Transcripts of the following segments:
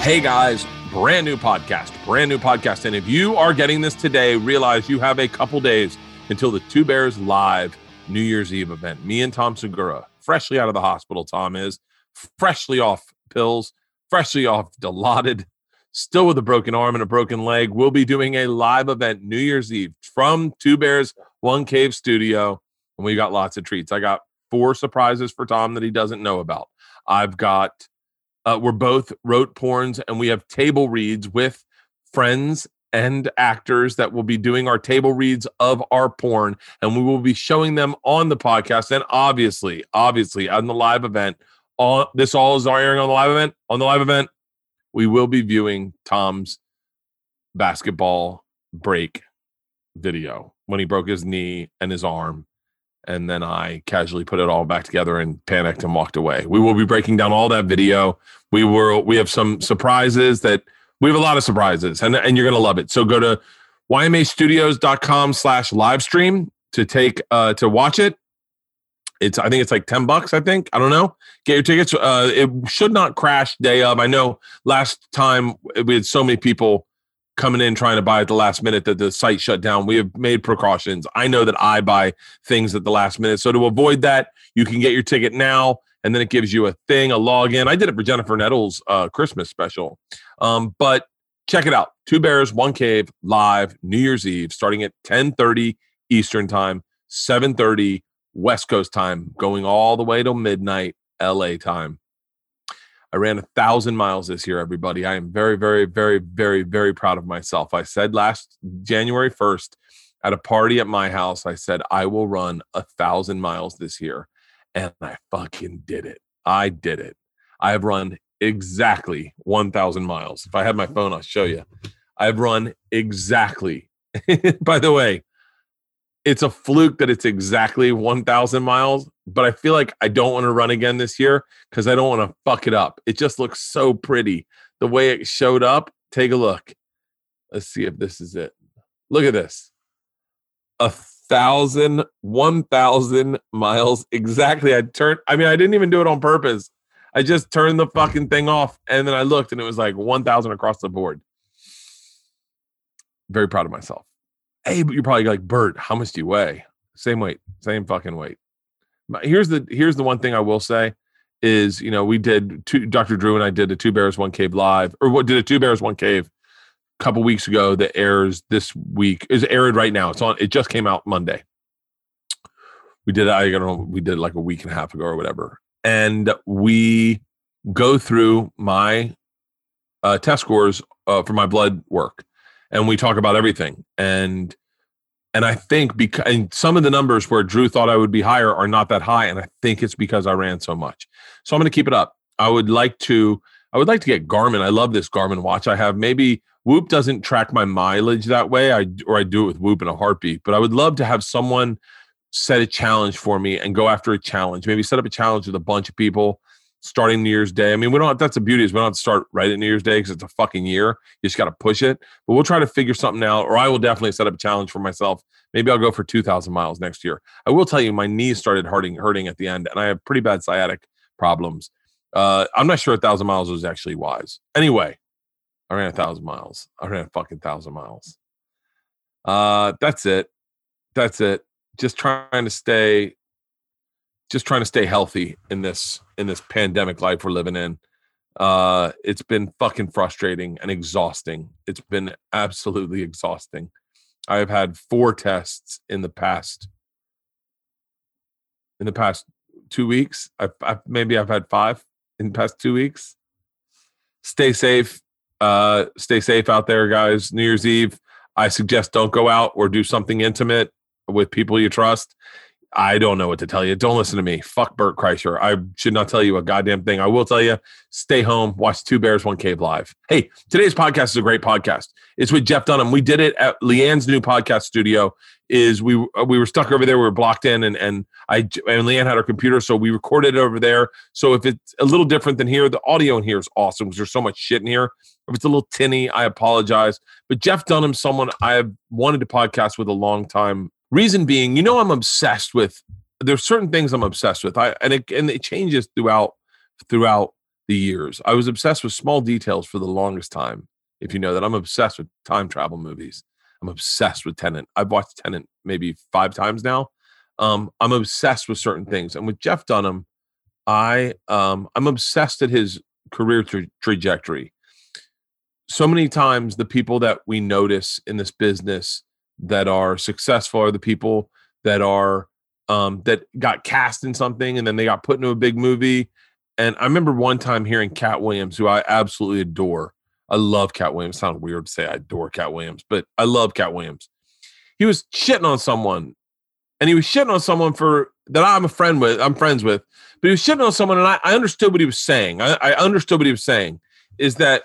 Hey guys, brand new podcast, brand new podcast. And if you are getting this today, realize you have a couple days until the Two Bears Live New Year's Eve event. Me and Tom Segura, freshly out of the hospital, Tom is freshly off pills, freshly off Dilaudid, still with a broken arm and a broken leg. We'll be doing a live event New Year's Eve from Two Bears One Cave Studio. And we got lots of treats. I got four surprises for Tom that he doesn't know about. I've got uh, we're both wrote porns and we have table reads with friends and actors that will be doing our table reads of our porn and we will be showing them on the podcast and obviously obviously on the live event all this all is airing on the live event on the live event we will be viewing tom's basketball break video when he broke his knee and his arm and then I casually put it all back together and panicked and walked away. We will be breaking down all that video. We were we have some surprises that we have a lot of surprises and, and you're gonna love it. So go to ymhstudios.com slash live stream to take uh to watch it. It's I think it's like 10 bucks, I think. I don't know. Get your tickets. Uh it should not crash day of. I know last time we had so many people coming in trying to buy at the last minute that the site shut down. We have made precautions. I know that I buy things at the last minute. So to avoid that, you can get your ticket now and then it gives you a thing, a login. I did it for Jennifer Nettles' uh, Christmas special. Um, but check it out. Two Bears, One Cave, live New Year's Eve, starting at 1030 Eastern time, 730 West Coast time, going all the way to midnight LA time. I ran a thousand miles this year, everybody. I am very, very, very, very, very proud of myself. I said last January 1st at a party at my house, I said, I will run a thousand miles this year. And I fucking did it. I did it. I have run exactly 1,000 miles. If I had my phone, I'll show you. I've run exactly. By the way, it's a fluke that it's exactly 1,000 miles, but I feel like I don't want to run again this year because I don't want to fuck it up. It just looks so pretty. The way it showed up, take a look. Let's see if this is it. Look at this. A thousand, one thousand miles exactly. I turned, I mean, I didn't even do it on purpose. I just turned the fucking thing off and then I looked and it was like 1,000 across the board. Very proud of myself. Hey, but you're probably like, Bert, how much do you weigh? Same weight, same fucking weight. Here's the here's the one thing I will say is you know we did two Dr. Drew and I did a two bears one cave live or what did a two bears one cave a couple weeks ago that airs this week is aired right now. It's on. It just came out Monday. We did I don't know we did like a week and a half ago or whatever, and we go through my uh, test scores uh, for my blood work and we talk about everything. And and I think because and some of the numbers where Drew thought I would be higher are not that high, and I think it's because I ran so much. So I'm going to keep it up. I would like to. I would like to get Garmin. I love this Garmin watch I have. Maybe Whoop doesn't track my mileage that way. I or I do it with Whoop in a heartbeat. But I would love to have someone set a challenge for me and go after a challenge. Maybe set up a challenge with a bunch of people starting New Year's Day. I mean, we don't. That's the beauty is we don't have to start right at New Year's Day because it's a fucking year. You just got to push it. But we'll try to figure something out, or I will definitely set up a challenge for myself. Maybe I'll go for two thousand miles next year. I will tell you, my knees started hurting, hurting at the end, and I have pretty bad sciatic problems. Uh, I'm not sure a thousand miles was actually wise. Anyway, I ran a thousand miles. I ran a fucking thousand miles. Uh, that's it. That's it. Just trying to stay just trying to stay healthy in this in this pandemic life we're living in. Uh, it's been fucking frustrating and exhausting. It's been absolutely exhausting. I have had four tests in the past in the past two weeks. I've, I've maybe I've had five in the past two weeks. Stay safe. Uh, stay safe out there, guys. New Year's Eve. I suggest don't go out or do something intimate with people you trust. I don't know what to tell you. Don't listen to me. Fuck Bert Kreischer. I should not tell you a goddamn thing. I will tell you, stay home, watch Two Bears, One Cave live. Hey, today's podcast is a great podcast. It's with Jeff Dunham. We did it at Leanne's new podcast studio. Is we uh, we were stuck over there. We were blocked in, and and I and Leanne had her computer, so we recorded it over there. So if it's a little different than here, the audio in here is awesome because there's so much shit in here. If it's a little tinny, I apologize. But Jeff Dunham, someone I have wanted to podcast with a long time Reason being, you know, I'm obsessed with. There's certain things I'm obsessed with. I and it and it changes throughout throughout the years. I was obsessed with small details for the longest time. If you know that, I'm obsessed with time travel movies. I'm obsessed with Tenet. I've watched Tenet maybe five times now. Um, I'm obsessed with certain things, and with Jeff Dunham, I um, I'm obsessed at his career tra- trajectory. So many times, the people that we notice in this business that are successful are the people that are um, that got cast in something and then they got put into a big movie. And I remember one time hearing Katt Williams, who I absolutely adore. I love Katt Williams. Sounds weird to say I adore Katt Williams, but I love Katt Williams. He was shitting on someone, and he was shitting on someone for that I'm a friend with. I'm friends with, but he was shitting on someone, and I, I understood what he was saying. I, I understood what he was saying is that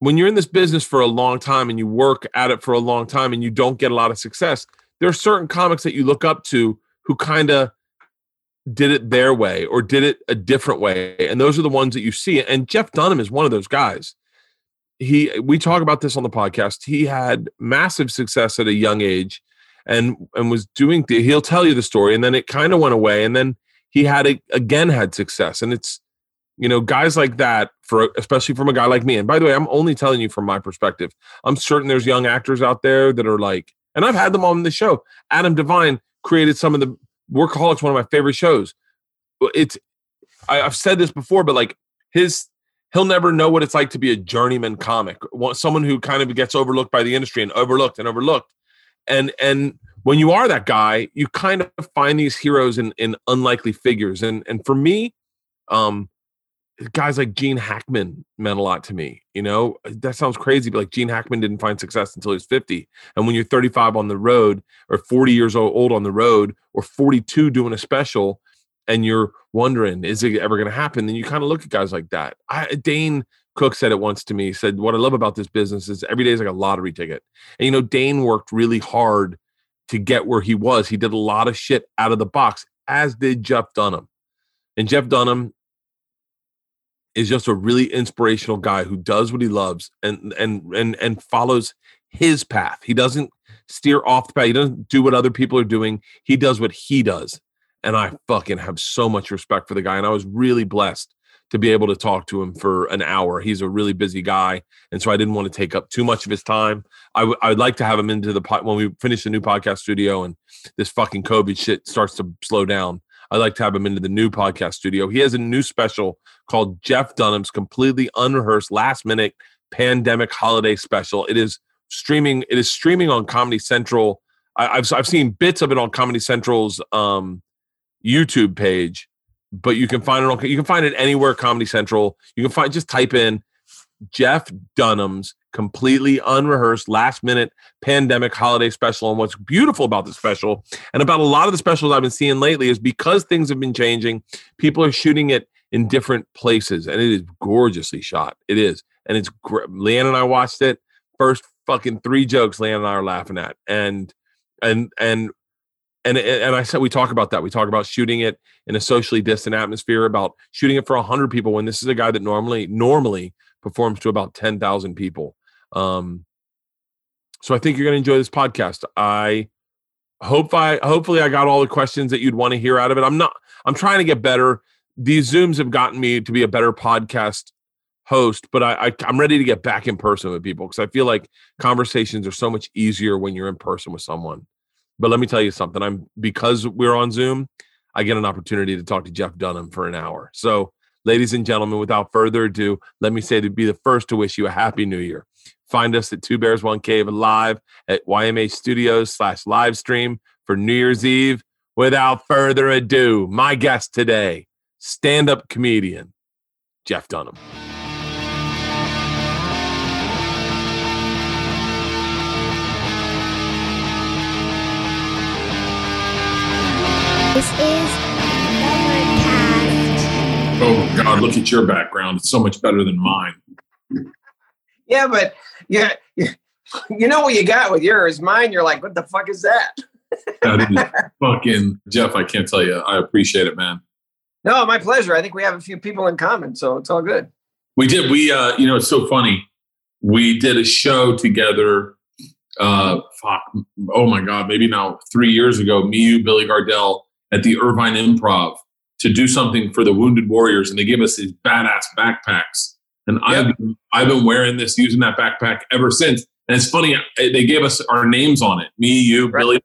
when you're in this business for a long time and you work at it for a long time and you don't get a lot of success, there are certain comics that you look up to who kind of did it their way or did it a different way and those are the ones that you see and jeff dunham is one of those guys. He we talk about this on the podcast. He had massive success at a young age and and was doing the, he'll tell you the story and then it kind of went away and then he had a, again had success and it's you know guys like that for especially from a guy like me and by the way i'm only telling you from my perspective i'm certain there's young actors out there that are like and I've had them on the show. Adam Devine created some of the Workaholics, one of my favorite shows. It's I, have said this before, but like his he'll never know what it's like to be a journeyman comic, someone who kind of gets overlooked by the industry and overlooked and overlooked. And and when you are that guy, you kind of find these heroes in in unlikely figures. And and for me, um, guys like Gene Hackman meant a lot to me. You know, uh, that sounds crazy, but like Gene Hackman didn't find success until he was 50. And when you're 35 on the road or 40 years old on the road or 42 doing a special and you're wondering, is it ever going to happen? Then you kind of look at guys like that. I, uh, Dane Cook said it once to me, said, What I love about this business is every day is like a lottery ticket. And, you know, Dane worked really hard to get where he was. He did a lot of shit out of the box, as did Jeff Dunham. And Jeff Dunham is just a really inspirational guy who does what he loves and and and and follows his path. He doesn't steer off the path. He doesn't do what other people are doing. He does what he does. And I fucking have so much respect for the guy. And I was really blessed to be able to talk to him for an hour. He's a really busy guy, and so I didn't want to take up too much of his time. I, would like to have him into the pot when we finish the new podcast studio and this fucking COVID shit starts to slow down. I'd like to have him into the new podcast studio. He has a new special called Jeff Dunham's completely unrehearsed last minute pandemic holiday special. It is streaming. It is streaming on Comedy Central. I, have I've seen bits of it on Comedy Central's um, YouTube page, but you can find it on you can find it anywhere Comedy Central. You can find just type in Jeff Dunham's completely unrehearsed last minute pandemic holiday special. And what's beautiful about the special and about a lot of the specials I've been seeing lately is because things have been changing, people are shooting it in different places and it is gorgeously shot. It is. And it's great. Leanne and I watched it. First fucking three jokes Leanne and I are laughing at. And, and, and, and and I said we talk about that. We talk about shooting it in a socially distant atmosphere, about shooting it for hundred people when this is a guy that normally normally performs to about ten thousand people. Um, so I think you're going to enjoy this podcast. I hope I hopefully I got all the questions that you'd want to hear out of it. I'm not. I'm trying to get better. These zooms have gotten me to be a better podcast host, but I, I I'm ready to get back in person with people because I feel like conversations are so much easier when you're in person with someone. But let me tell you something. I'm because we're on Zoom, I get an opportunity to talk to Jeff Dunham for an hour. So, ladies and gentlemen, without further ado, let me say to be the first to wish you a happy new year. Find us at Two Bears One Cave live at YMH Studios slash live stream for New Year's Eve. Without further ado, my guest today, stand up comedian Jeff Dunham. This is Oh God! Look at your background; it's so much better than mine. Yeah, but yeah, you know what you got with yours. Mine, you're like, what the fuck is that? that is fucking Jeff. I can't tell you. I appreciate it, man. No, my pleasure. I think we have a few people in common, so it's all good. We did. We, uh, you know, it's so funny. We did a show together. Uh, fuck. Oh my God. Maybe now three years ago. Me, you, Billy Gardell at the Irvine Improv to do something for the wounded warriors, and they gave us these badass backpacks. And yep. I've been, I've been wearing this, using that backpack ever since. And it's funny, they gave us our names on it. Me, you, right. Billy.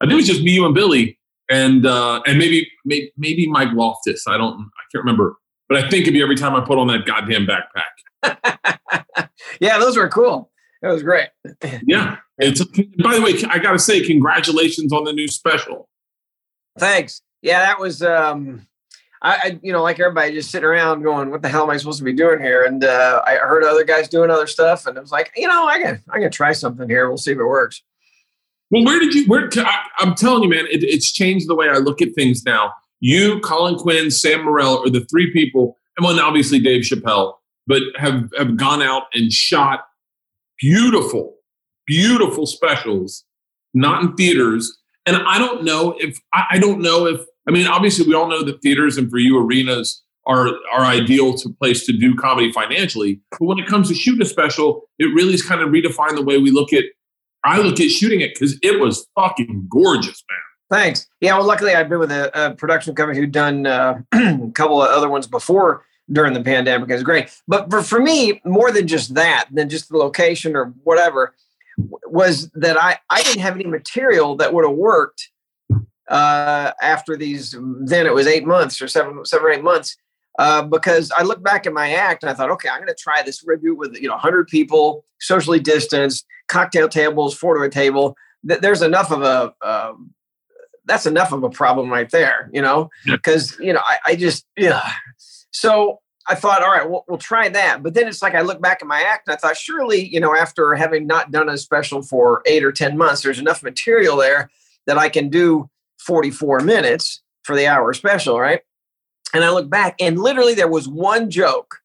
I think it was just me, you, and Billy, and uh, and maybe, maybe maybe Mike Loftus. I don't, I can't remember. But I think of you every time I put on that goddamn backpack. yeah, those were cool. It was great. yeah. It's by the way, I gotta say, congratulations on the new special. Thanks. Yeah, that was um I, I, you know, like everybody just sitting around going, what the hell am I supposed to be doing here? And uh, I heard other guys doing other stuff and it was like, you know, I can, I can try something here. We'll see if it works. Well, where did you, where, I, am telling you, man, it, it's changed the way I look at things now. You, Colin Quinn, Sam Morril are the three people, and one obviously Dave Chappelle, but have, have gone out and shot beautiful, beautiful specials, not in theaters. And I don't know if, I, don't know if, I mean, obviously, we all know that theaters and for you, arenas are are ideal to place to do comedy financially. But when it comes to shooting a special, it really is kind of redefined the way we look at. I look at shooting it because it was fucking gorgeous, man. Thanks. Yeah, well, luckily I've been with a, a production company who'd done uh, a couple of other ones before during the pandemic. It's great, but for, for me, more than just that, than just the location or whatever, was that I I didn't have any material that would have worked uh, after these. Then it was eight months or seven, seven or eight months. Uh, because I looked back at my act and I thought, okay, I'm going to try this review with you know 100 people, socially distanced, cocktail tables, four to a table. There's enough of a uh, that's enough of a problem right there, you know, because you know I, I, just yeah. So I thought, all right, we'll, we'll try that. But then it's like I look back at my act and I thought, surely, you know, after having not done a special for eight or ten months, there's enough material there that I can do 44 minutes for the hour special, right? And I look back and literally there was one joke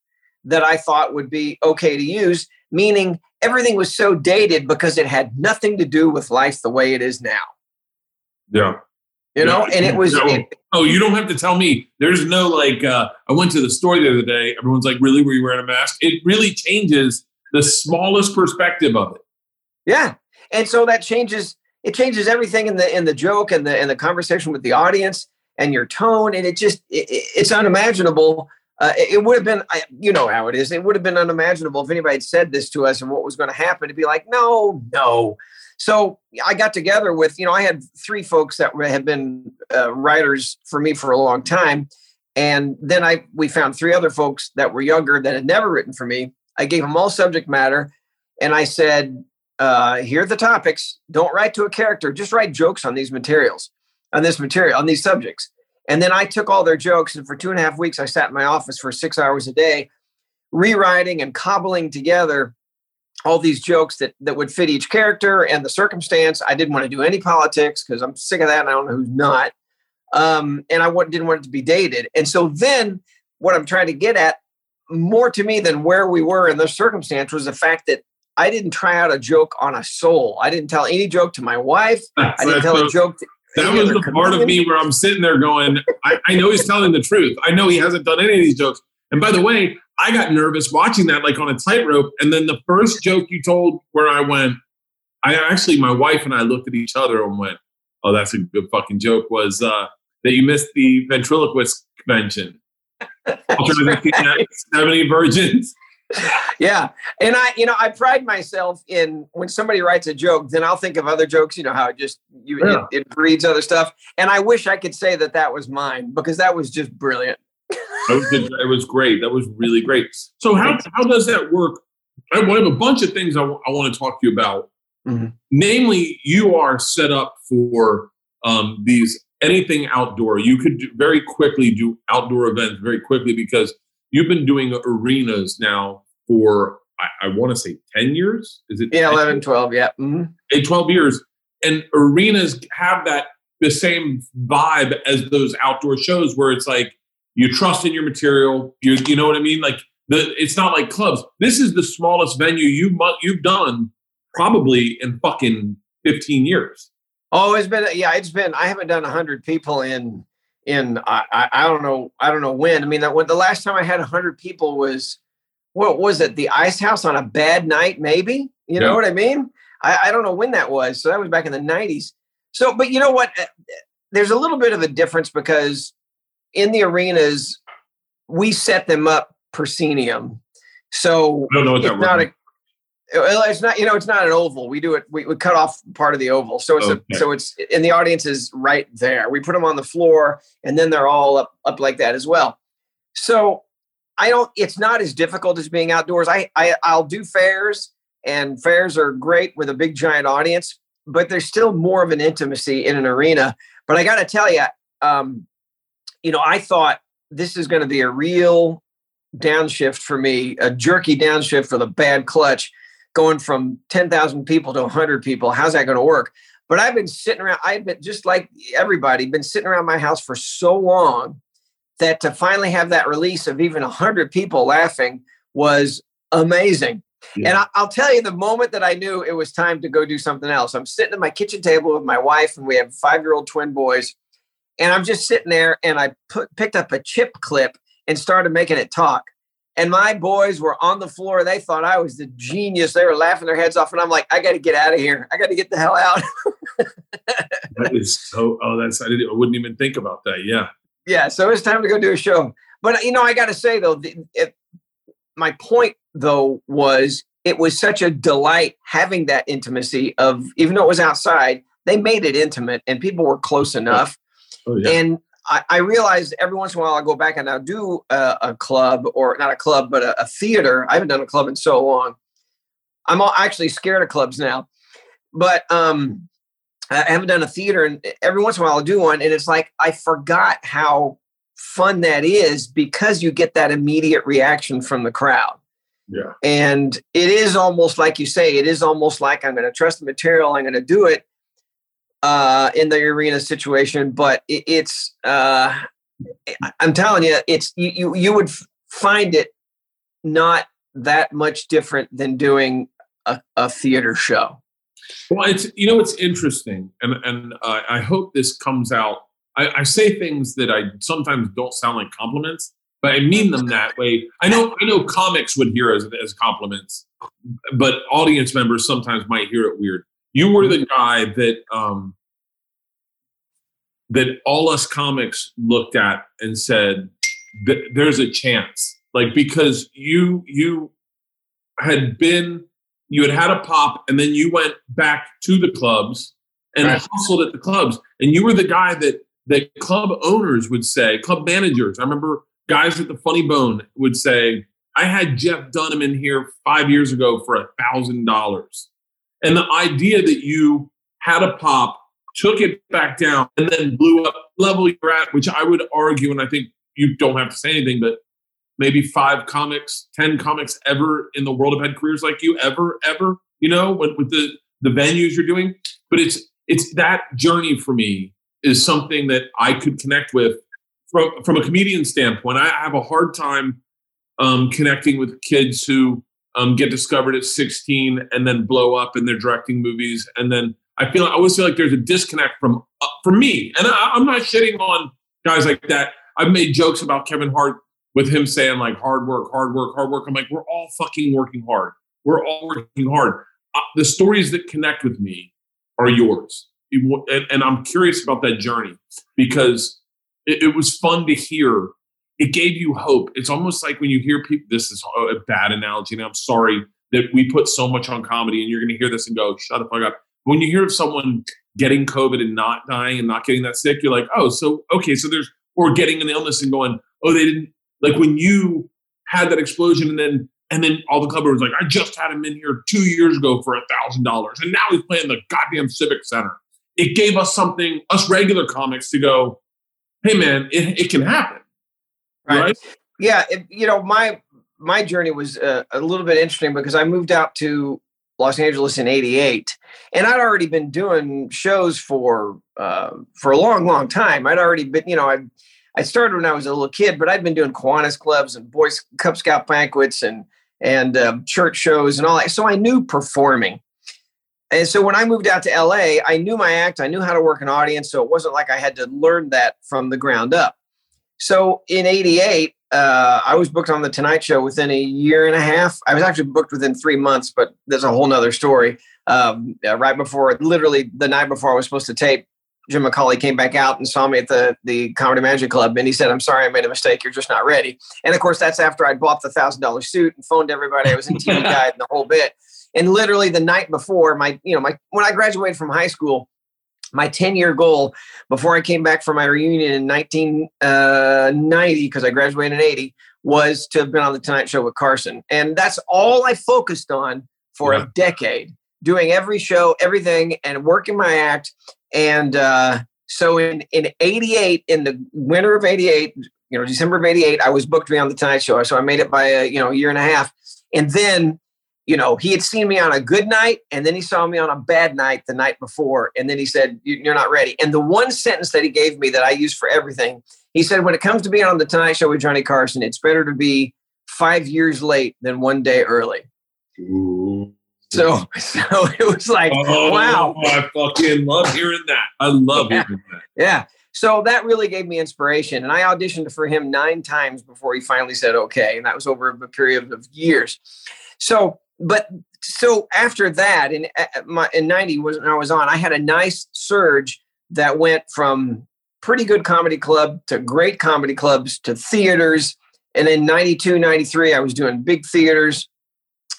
that I thought would be okay to use, meaning everything was so dated because it had nothing to do with life the way it is now. Yeah. You know, and it was. it, oh, you don't have to tell me. There's no like. uh I went to the store the other day. Everyone's like, "Really? Were you wearing a mask?" It really changes the smallest perspective of it. Yeah, and so that changes it changes everything in the in the joke and the in the conversation with the audience and your tone and it just it, it's unimaginable uh, it would have been you know how it is it would have been unimaginable if anybody had said this to us and what was going to happen to be like no no so i got together with you know i had three folks that had been uh, writers for me for a long time and then i we found three other folks that were younger that had never written for me i gave them all subject matter and i said uh, here are the topics. Don't write to a character. Just write jokes on these materials, on this material, on these subjects. And then I took all their jokes, and for two and a half weeks, I sat in my office for six hours a day, rewriting and cobbling together all these jokes that that would fit each character and the circumstance. I didn't want to do any politics because I'm sick of that, and I don't know who's not. Um, and I didn't want it to be dated. And so then, what I'm trying to get at, more to me than where we were in the circumstance, was the fact that I didn't try out a joke on a soul. I didn't tell any joke to my wife. That's, I didn't tell a joke. To that was the comedian. part of me where I'm sitting there going, I, I know he's telling the truth. I know he hasn't done any of these jokes. And by the way, I got nervous watching that like on a tightrope. And then the first joke you told where I went, I actually, my wife and I looked at each other and went, oh, that's a good fucking joke was uh, that you missed the ventriloquist convention. Alternative 70 virgins yeah and i you know i pride myself in when somebody writes a joke then i'll think of other jokes you know how it just you yeah. it, it breeds other stuff and i wish i could say that that was mine because that was just brilliant it was great that was really great so how, how does that work i have a bunch of things I, w- I want to talk to you about mm-hmm. namely you are set up for um, these anything outdoor you could do, very quickly do outdoor events very quickly because you've been doing arenas now for I, I want to say 10 years. Is it yeah, 11, 12, yeah. Mm-hmm. 12 years. And arenas have that the same vibe as those outdoor shows where it's like you trust in your material. You you know what I mean? Like the it's not like clubs. This is the smallest venue you you've done probably in fucking 15 years. Oh, it's been yeah, it's been I haven't done 100 people in in I, I don't know I don't know when. I mean that when the last time I had hundred people was what was it the Ice House on a bad night maybe you know what I mean I, I don't know when that was so that was back in the nineties so but you know what uh, there's a little bit of a difference because in the arenas, we set them up proscenium. So I don't know what that not a, it's not you know it's not an oval. We do it. We, we cut off part of the oval, so it's Okay. a, so it's and the audience is right there. We put them on the floor, and then they're all up up like that as well. So I don't. It's not as difficult as being outdoors. I, I I'll do fairs, and fairs are great with a big giant audience, but there's still more of an intimacy in an arena. But I got to tell you, um, you know, I thought this is going to be a real downshift for me, a jerky downshift for the bad clutch, going from 10,000 people to 100 people. How's that going to work? But I've been sitting around, I've been just like everybody, been sitting around my house for so long that to finally have that release of even 100 people laughing was amazing. Yeah. And I'll tell you, the moment that I knew it was time to go do something else, I'm sitting at my kitchen table with my wife, and we have five year old twin boys. And I'm just sitting there, and I put, picked up a chip clip and started making it talk. And my boys were on the floor. They thought I was the genius. They were laughing their heads off. And I'm like, I got to get out of here. I got to get the hell out. that is so. Oh, that's I didn't. I wouldn't even think about that. Yeah. yeah. So it's time to go do a show. But, you know, I got to say, though, the, it, my point, though, was it was such a delight having that intimacy of, even though it was outside, they made it intimate and people were close enough. Oh yeah. And I, I realized every once in a while I'll go back and I'll do a, a club or not a club, but a, a theater. I haven't done a club in so long. I'm all, actually scared of clubs now, but um, I haven't done a theater. And every once in a while I'll do one. And it's like I forgot how fun that is because you get that immediate reaction from the crowd. yeah. And it is almost like you say, it is almost like I'm going to trust the material, I'm going to do it uh, in the arena situation. But it, it's, uh, I'm telling you, it's you, you, you would find it not that much different than doing a, a theater show. Well, it's you know it's interesting, and and uh, I hope this comes out. I, I say things that I sometimes don't sound like compliments, but I mean them that way. I know I know comics would hear as as compliments, but audience members sometimes might hear it weird. You were the guy that um, that all us comics looked at and said, "There's a chance," like because you you had been you had had a pop and then you went back to the clubs and Right. hustled at the clubs. And you were the guy that that club owners would say club managers. I remember guys at the funny bone would say i had jeff dunham in here five years ago for a thousand dollars and the idea that you had a pop took it back down and then blew up level you're at which i would argue and i think you don't have to say anything but maybe five comics, ten comics ever in the world have had careers like you ever, ever. You know, with, with the the venues you're doing. But it's it's that journey for me is something that I could connect with from from a comedian standpoint. I have a hard time um, connecting with kids who um, get discovered at 16 and then blow up and they're directing movies and then I feel I always feel like there's a disconnect from uh, from me and I, I'm not shitting on guys like that. I've made jokes about Kevin Hart with him saying like hard work, hard work, hard work. I'm like, we're all fucking working hard. We're all working hard. Uh, the stories that connect with me are yours. And, and I'm curious about that journey because it, it was fun to hear. It gave you hope. It's almost like when you hear people, this is a bad analogy, and I'm sorry that we put so much on comedy, and you're going to hear this and go, shut the fuck up. When you hear of someone getting COVID and not dying and not getting that sick, you're like, oh, so, okay, so there's, or getting an illness and going, oh, they didn't, like when you had that explosion and then and then all the club was like, I just had him in here two years ago for a thousand dollars, and now he's playing the goddamn Civic Center. It gave us something, us regular comics, to go, hey man, it, it can happen, right? Yeah, it, you know, my my journey was uh, a little bit interesting because I moved out to Los Angeles in '88, and I'd already been doing shows for uh, for a long, long time. I'd already been, you know, I I started when I was a little kid, but I'd been doing Kiwanis clubs and Boys Cub Scout banquets and and um, church shows and all that. So I knew performing. And so when I moved out to LA, I knew my act. I knew how to work an audience. So it wasn't like I had to learn that from the ground up. So in 88, uh, I was booked on the Tonight Show within a year and a half. I was actually booked within three months, but there's a whole nother story. Um, uh, right before, literally the night before I was supposed to tape, Jim McCawley came back out and saw me at the the Comedy Magic Club, and he said, "I'm sorry, I made a mistake. You're just not ready." And of course, that's after I'd bought the thousand dollar suit and phoned everybody I was in TV Guide and the whole bit. And literally the night before my, you know, my when I graduated from high school, my 10 year goal before I came back for my reunion in 1990, because uh, I graduated in 80, was to have been on the Tonight Show with Carson. And that's all I focused on for yeah. a decade, doing every show, everything, and working my act. And uh, so in, in 88, in the winter of 88, you know, December of 88, I was booked to be on the Tonight Show. So I made it by a, you know, a year and a half. And then you know, he had seen me on a good night and then he saw me on a bad night the night before. And then he said, You're not ready. And the one sentence that he gave me that I use for everything, he said, When it comes to being on the Tonight Show with Johnny Carson, it's better to be five years late than one day early. Ooh. So, so it was like, oh, wow. I fucking love hearing that. I love yeah. hearing that. Yeah. So that really gave me inspiration. And I auditioned for him nine times before he finally said okay. And that was over a period of years. So but so after that, in my in '90 was when I was on, I had a nice surge that went from pretty good comedy club to great comedy clubs to theaters. And in 92, 93, I was doing big theaters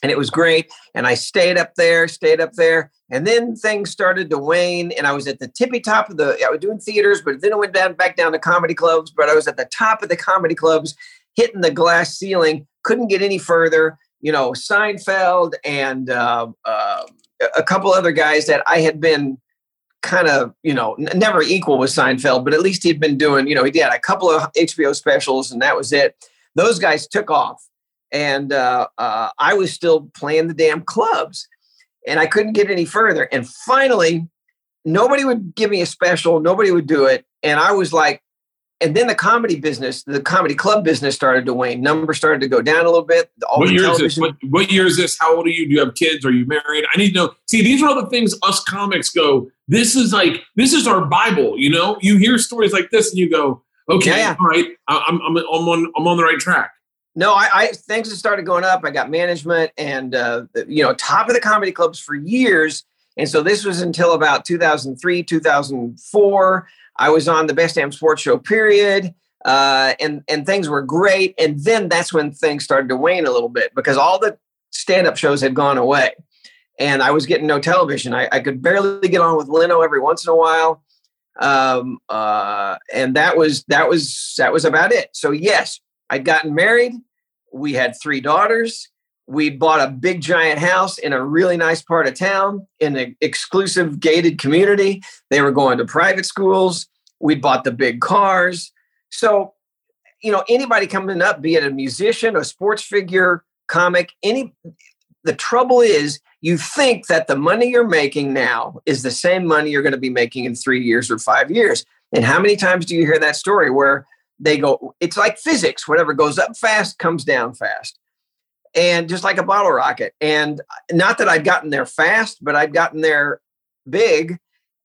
and it was great. And I stayed up there, stayed up there. And then things started to wane. And I was at the tippy top of the, I was doing theaters, but then I went down back down to comedy clubs. But I was at the top of the comedy clubs, hitting the glass ceiling, couldn't get any further you know Seinfeld and uh, uh, a couple other guys that I had been kind of you know n- never equal with Seinfeld, but at least he'd been doing you know he did a couple of HBO specials and that was it. Those guys took off, and uh, uh, I was still playing the damn clubs, and I couldn't get any further. And finally, nobody would give me a special, nobody would do it, and I was like, and then the comedy business, the comedy club business started to wane. Numbers started to go down a little bit. All what year is this? What, what, year is this? How old are you? Do you have kids? Are you married? I need to know. See, these are all the things us comics go. This is like this is our Bible. You know, you hear stories like this and you go, okay, yeah, yeah. all right, I'm, I'm, I'm on I'm on the right track. No, I, I things have started going up. I got management and uh, you know top of the comedy clubs for years, and so this was until about 2003, 2004 I was on the Best Damn Sports Show, period. Uh, and and things were great. And then that's when things started to wane a little bit because all the stand-up shows had gone away, and I was getting no television. I, I could barely get on with Leno every once in a while, um, uh, and that was that was that was about it. So yes, I'd gotten married. We had three daughters. We bought a big giant house in a really nice part of town in an exclusive gated community. They were going to private schools. We bought the big cars. So, you know, anybody coming up, be it a musician, a sports figure, comic, any the trouble is you think that the money you're making now is the same money you're going to be making in three years or five years. And how many times do you hear that story where they go, it's like physics, whatever goes up fast comes down fast and just like a bottle rocket. And not that I'd gotten there fast, but I'd gotten there big.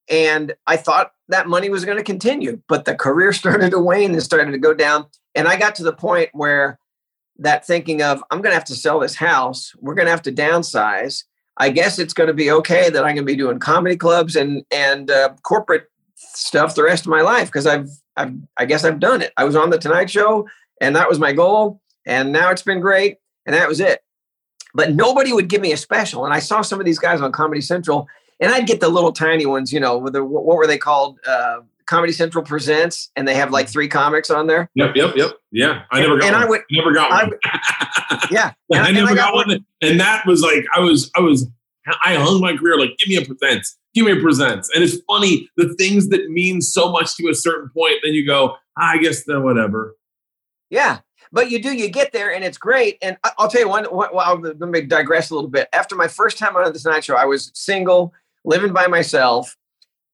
And I thought that money was going to continue, but the career started to wane and started to go down. And I got to the point where that thinking of, I'm going to have to sell this house, we're going to have to downsize. I guess it's going to be okay that I'm going to be doing comedy clubs and and uh, corporate stuff the rest of my life because I've I've I guess I've done it. I was on the Tonight Show and that was my goal, and now it's been great and that was it. But nobody would give me a special. And I saw some of these guys on Comedy Central, and I'd get the little tiny ones, you know, with the, what were they called? Uh, Comedy Central presents, and they have like three comics on there. Yep, yep, yep. Yeah, I never got and one. I would never got one. I yeah, and, I never I got, got one. And that was like I was I was I hung my career like give me a presents, give me a presents. And it's funny the things that mean so much to a certain point, then you go, ah, I guess then whatever. Yeah, but you do, you get there and it's great. And I'll tell you one, well, let me digress a little bit. After my first time on the Tonight Show, I was single, living by myself.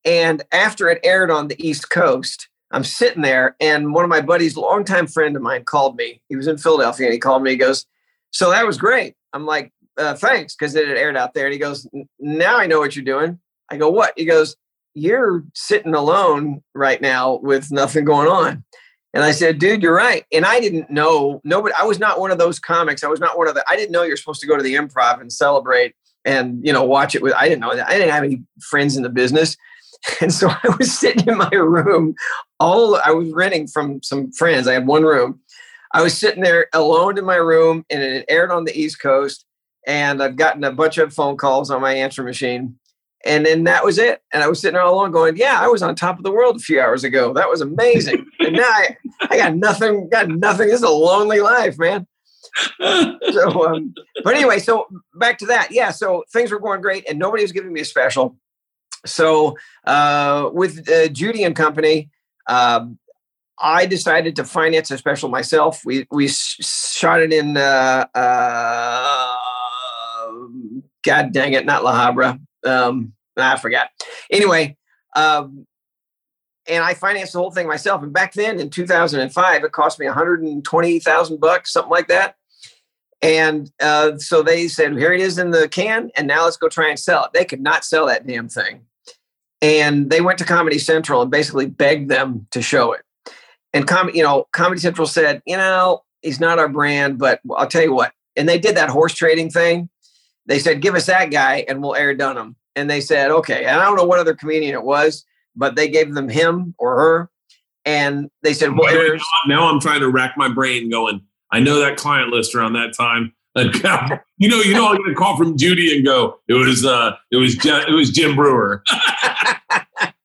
And after it aired on the East Coast, I'm sitting there and one of my buddies, longtime friend of mine, called me. He was in Philadelphia and he called me. He goes, So that was great. I'm like, uh, Thanks, because it had aired out there. And he goes, Now I know what you're doing. I go, What? He goes, You're sitting alone right now with nothing going on. And I said, dude, you're right. And I didn't know, nobody, I was not one of those comics. I was not one of the, I didn't know you're supposed to go to the improv and celebrate and, you know, watch it with, I didn't know that. I didn't have any friends in the business. And so I was sitting in my room, all I was renting from some friends. I had one room. I was sitting there alone in my room, and it aired on the East Coast. And I've gotten a bunch of phone calls on my answer machine. And then that was it. And I was sitting there all alone going, Yeah, I was on top of the world a few hours ago. That was amazing. and now I, I got nothing, got nothing. This is a lonely life, man. so, um, but anyway, so back to that. Yeah, so things were going great, and nobody was giving me a special. So, uh, with uh, Judy and Company, um, I decided to finance a special myself. We we shot it in. Uh, uh, God dang it, not La Habra. Um, I forgot. Anyway, um, and I financed the whole thing myself. And back then, in 2005, it cost me 120,000 bucks, something like that. And uh, so they said, "Here it is in the can, and now let's go try and sell it." They could not sell that damn thing, and they went to Comedy Central and basically begged them to show it. And com- you know, Comedy Central said, "You know, he's not our brand, but I'll tell you what." And they did that horse trading thing. They said, "Give us that guy, and we'll air Dunham." And they said, "Okay." And I don't know what other comedian it was, but they gave them him or her, and they said, "Well, now, now I'm trying to rack my brain, going." I know that client list around that time. you know, you know, I'm going to call from Judy and go. It was, uh, it was, it was Jim Breuer.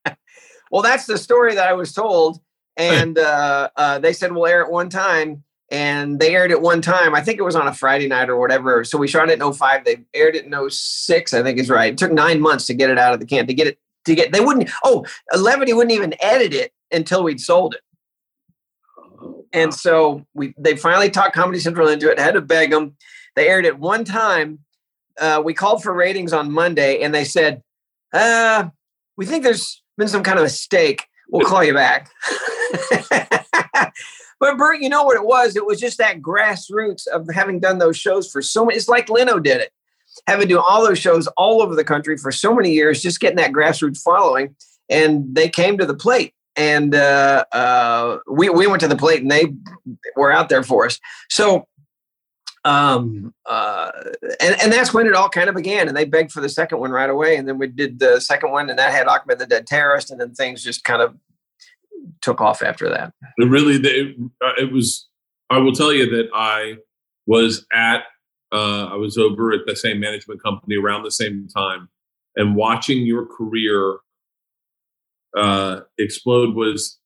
well, that's the story that I was told, and uh, uh, they said we'll air it one time, and they aired it one time. I think it was on a Friday night or whatever. So we shot it in 05. They aired it in 06, I think is right. It took nine months to get it out of the can to get it to get. They wouldn't. Oh, Levity wouldn't even edit it until we'd sold it. And so we they finally talked Comedy Central into it. Had to beg them. They aired it one time. Uh, we called for ratings on Monday, and they said, uh, "We think there's been some kind of mistake. We'll call you back." but Bert, you know what it was? It was just that grassroots of having done those shows for so many. It's like Leno did it, having to do all those shows all over the country for so many years, just getting that grassroots following, and they came to the plate and uh, uh, we we went to the plate and they were out there for us. So, um, uh, and and that's when it all kind of began. And they begged for the second one right away, and then we did the second one, and that had Ahmed the Dead Terrorist, and then things just kind of took off after that. It really, it, uh, it was. I will tell you that I was at. Uh, I was over at the same management company around the same time, and watching your career uh, explode was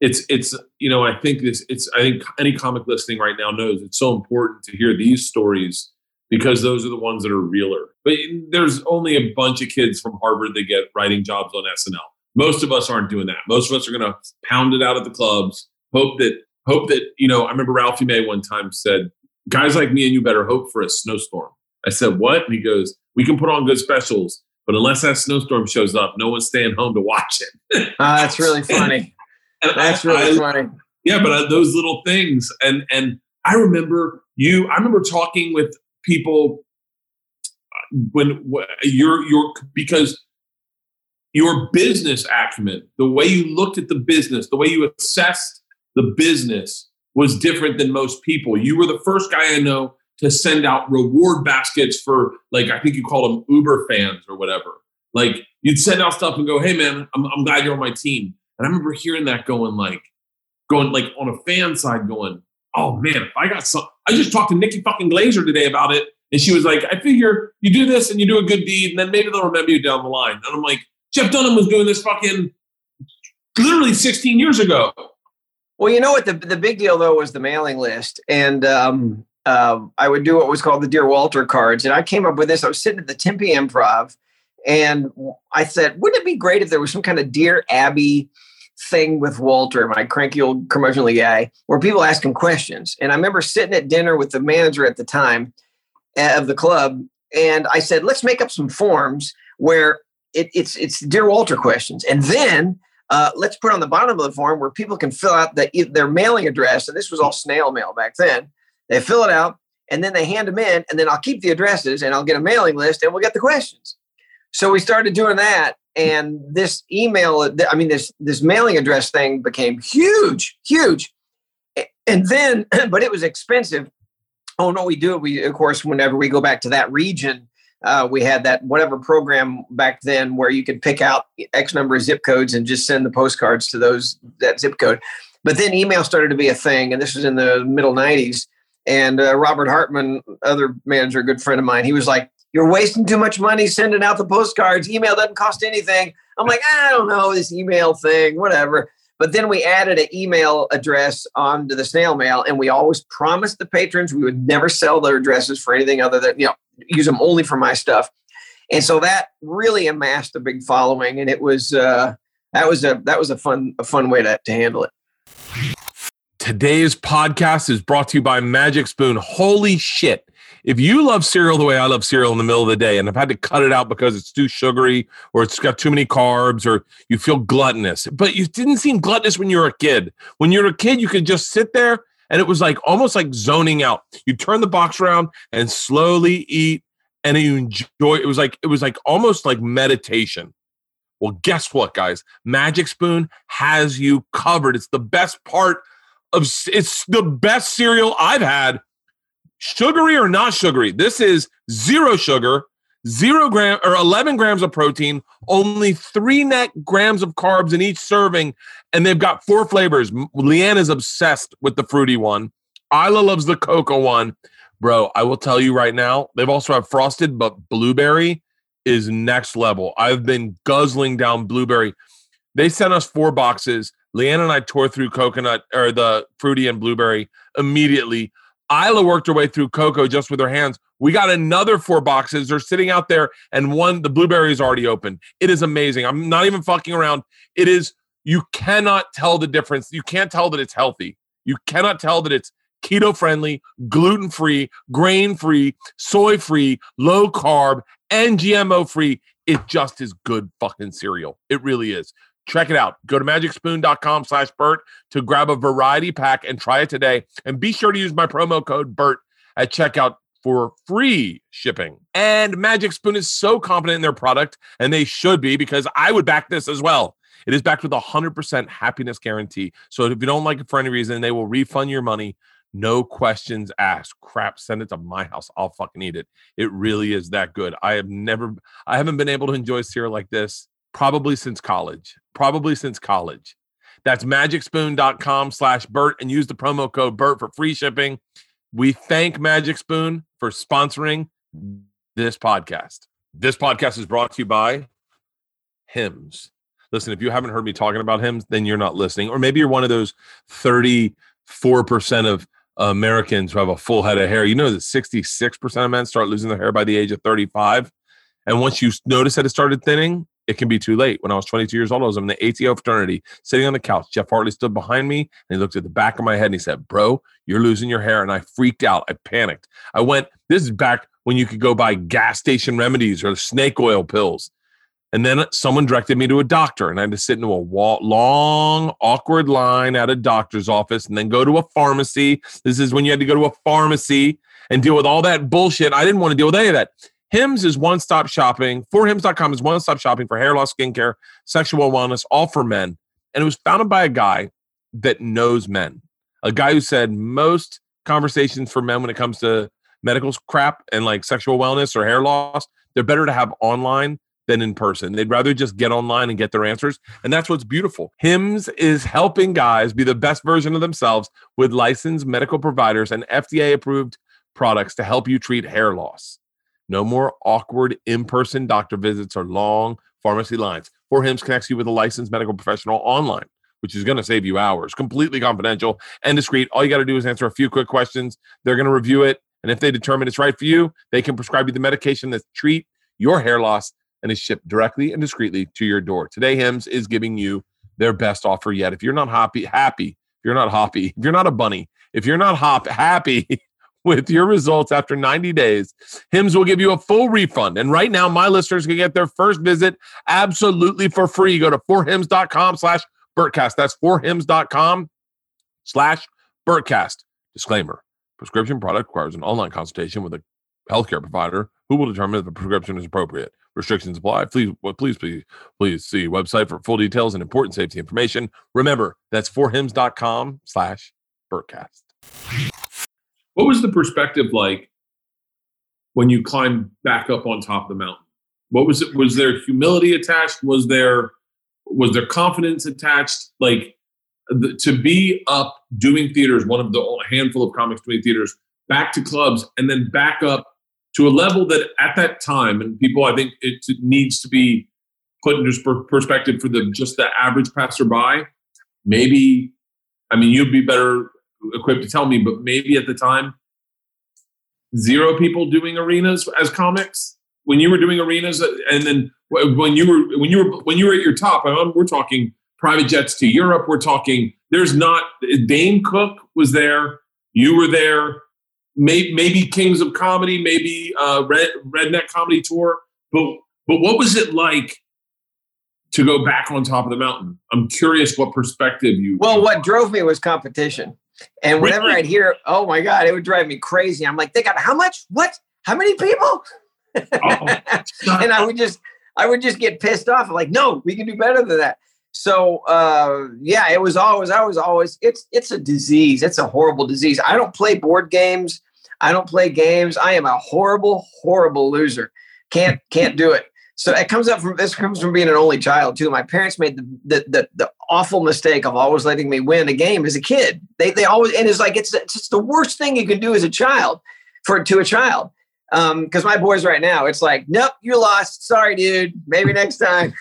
it's it's you know i think this it's i think any comic listening right now knows it's so important to hear these stories because those are the ones that are realer but there's only a bunch of kids from harvard that get writing jobs on snl most of us aren't doing that most of us are going to pound it out at the clubs hope that hope that you know i remember ralphie may one time said guys like me and you better hope for a snowstorm i said what and he goes we can put on good specials but unless that snowstorm shows up, no one's staying home to watch it. uh, that's really funny. that's really I, funny. Yeah, but uh, those little things, and and I remember you. I remember talking with people uh, when you're you're because your business acumen, the way you looked at the business, the way you assessed the business was different than most people. You were the first guy I know to send out reward baskets for like I think you called them Uber fans or whatever. Like you'd send out stuff and go, "Hey man, I'm, I'm glad you're on my team." And I remember hearing that going like, going like on a fan side, going, "Oh man, if I got some." I just talked to Nikki fucking Glazer today about it, and she was like, "I figure you do this and you do a good deed, and then maybe they'll remember you down the line." And I'm like, Jeff Dunham was doing this fucking literally 16 years ago. Well, you know what the the big deal though was the mailing list, and um, um, I would do what was called the Dear Walter cards. And I came up with this. I was sitting at the Tempe Improv and I said, wouldn't it be great if there was some kind of Dear Abby thing with Walter, my cranky old curmudgeonly guy, where people ask him questions. And I remember sitting at dinner with the manager at the time uh, of the club. And I said, let's make up some forms where it, it's it's Dear Walter questions. And then uh, let's put on the bottom of the form where people can fill out the, their mailing address. And this was all snail mail back then. They fill it out and then they hand them in, and then I'll keep the addresses and I'll get a mailing list and we'll get the questions. So we started doing that, and this email, I mean, this this mailing address thing became huge, huge. And then, but it was expensive. Oh no, we do it. We of course, whenever we go back to that region, uh, we had that whatever program back then where you could pick out X number of zip codes and just send the postcards to those that zip code. But then email started to be a thing, and this was in the middle '90s. And uh, Robert Hartman, other manager, good friend of mine, he was like, "You're wasting too much money sending out the postcards. Email doesn't cost anything." I'm like, I don't know this email thing, whatever. But then we added an email address onto the snail mail, and we always promised the patrons we would never sell their addresses for anything other than you know use them only for my stuff. And so that really amassed a big following, and it was uh, that was a that was a fun a fun way to, to handle it. Today's podcast is brought to you by Magic Spoon. Holy shit. If you love cereal the way I love cereal in the middle of the day and I've had to cut it out because it's too sugary or it's got too many carbs or you feel gluttonous, but you didn't seem gluttonous when you were a kid. When you were a kid, you could just sit there and it was like almost like zoning out. You turn the box around and slowly eat and you enjoy it was like it was like almost like meditation. Well, guess what, guys? Magic Spoon has you covered. It's the best part of it's the best cereal I've had. Sugary or not sugary. This is zero sugar, zero gram or 11 grams of protein, only three net grams of carbs in each serving. And they've got four flavors. Leanne is obsessed with the fruity one. Isla loves the cocoa one. Bro, I will tell you right now, they've also have frosted, but blueberry is next level. I've been guzzling down blueberry. They sent us four boxes. Leanne and I tore through coconut or the fruity and blueberry immediately. Isla worked her way through cocoa just with her hands. We got another four boxes. They're sitting out there, and one, the blueberry is already open. It is amazing. I'm not even fucking around. It is, you cannot tell the difference. You can't tell that it's healthy. You cannot tell that it's keto friendly, gluten free, grain free, soy free, low carb, and GMO free. It just is good fucking cereal. It really is. Check it out. Go to magicspoon.com slash Bert to grab a variety pack and try it today. And be sure to use my promo code BERT at checkout for free shipping. And Magic Spoon is so confident in their product, and they should be because I would back this as well. It is backed with a 100% happiness guarantee. So if you don't like it for any reason, they will refund your money no questions asked. Crap, send it to my house. I'll fucking eat it. It really is that good. I have never, I haven't been able to enjoy cereal like this probably since college. Probably since college. That's magicspoon.com slash Bert and use the promo code Bert for free shipping. We thank Magic Spoon for sponsoring this podcast. This podcast is brought to you by Hims. Listen, if you haven't heard me talking about him, then you're not listening. Or maybe you're one of those 34% of Americans who have a full head of hair. You know that 66% of men start losing their hair by the age of 35. And once you notice that it started thinning, it can be too late. When I was 22 years old, I was in the ATO fraternity, sitting on the couch. Jeff Hartley stood behind me and he looked at the back of my head and he said, Bro, you're losing your hair. And I freaked out. I panicked. I went, This is back when you could go buy gas station remedies or snake oil pills. And then someone directed me to a doctor, and I had to sit into a wall, long, awkward line at a doctor's office and then go to a pharmacy. This is when you had to go to a pharmacy and deal with all that bullshit. I didn't want to deal with any of that. Hims is one stop shopping. for Forhims.com is one stop shopping for hair loss, skincare, sexual wellness, all for men. And it was founded by a guy that knows men, a guy who said most conversations for men when it comes to medical crap and like sexual wellness or hair loss, they're better to have online than in person. They'd rather just get online and get their answers. And that's what's beautiful. Hims is helping guys be the best version of themselves with licensed medical providers and FDA approved products to help you treat hair loss. No more awkward in person doctor visits or long pharmacy lines. For Hims connects you with a licensed medical professional online, which is going to save you hours, completely confidential and discreet. All you got to do is answer a few quick questions. They're going to review it. And if they determine it's right for you, they can prescribe you the medication that treat your hair loss and is shipped directly and discreetly to your door. Today, Hims is giving you their best offer yet. If you're not happy, happy, if you're not happy, if you're not a bunny, if you're not hop, happy with your results after 90 days, Hims will give you a full refund. And right now, my listeners can get their first visit absolutely for free. Go to forhims.com slash Bertcast. That's forhims.com slash Bertcast. Disclaimer. Prescription product requires an online consultation with a healthcare provider who will determine if the prescription is appropriate. Restrictions apply. Please, please, please, please see website for full details and important safety information. Remember, that's forhims.com slash Bertcast. What was the perspective like when you climbed back up on top of the mountain? What was it? Was there humility attached? Was there was there confidence attached? Like the, to be up doing theaters, one of the handful of comics doing theaters, back to clubs, and then back up to a level that at that time, and people, I think it needs to be put into perspective for the just the average passerby. Maybe, I mean, you'd be better equipped to tell me, but maybe at the time, zero people doing arenas as comics when you were doing arenas, and then when you were when you were when you were at your top. I mean, we're talking private jets to Europe. We're talking. There's not Dane Cook was there. You were there. Maybe, maybe Kings of Comedy. Maybe uh, Red, Redneck Comedy Tour. But but what was it like to go back on top of the mountain? I'm curious what perspective you. Well, what drove me was competition. And whenever really? I'd hear, oh my God, it would drive me crazy. I'm like, they got how much? What? How many people? Oh, and I would just, I would just get pissed off. I'm like, no, we can do better than that. So uh, yeah, it was always, I was always, it's, it's a disease. It's a horrible disease. I don't play board games. I don't play games. I am a horrible, horrible loser. Can't, can't do it. So it comes up from this comes from being an only child too. My parents made the the, the, the awful mistake of always letting me win a game as a kid. They they always and it's like it's it's just the worst thing you can do as a child for to a child. Um, because my boys right now, it's like, nope, you lost. Sorry, dude. Maybe next time.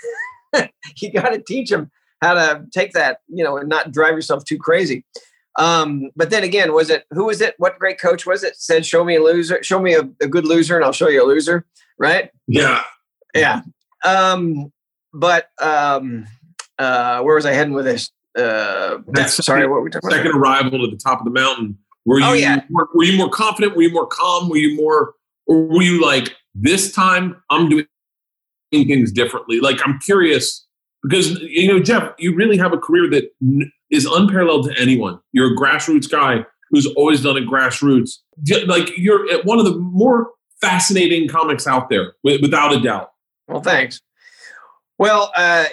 you got to teach them how to take that, you know, and not drive yourself too crazy. Um, but then again, was it who was it? What great coach was it? Said, "Show me a loser. Show me a, a good loser, and I'll show you a loser." Right? Yeah, yeah. Um, but um, uh, where was I heading with this? Uh, That's sorry, what were we talking second about? arrival to the top of the mountain. Were oh, you? Oh, yeah. more, were you more confident? Were you more calm? Were you more, or were you like this time? I'm doing things differently. Like I'm curious because you know, Jeff, you really have a career that is unparalleled to anyone. You're a grassroots guy who's always done it grassroots. Like you're one of the more fascinating comics out there, without a doubt. Well, thanks. Well, uh,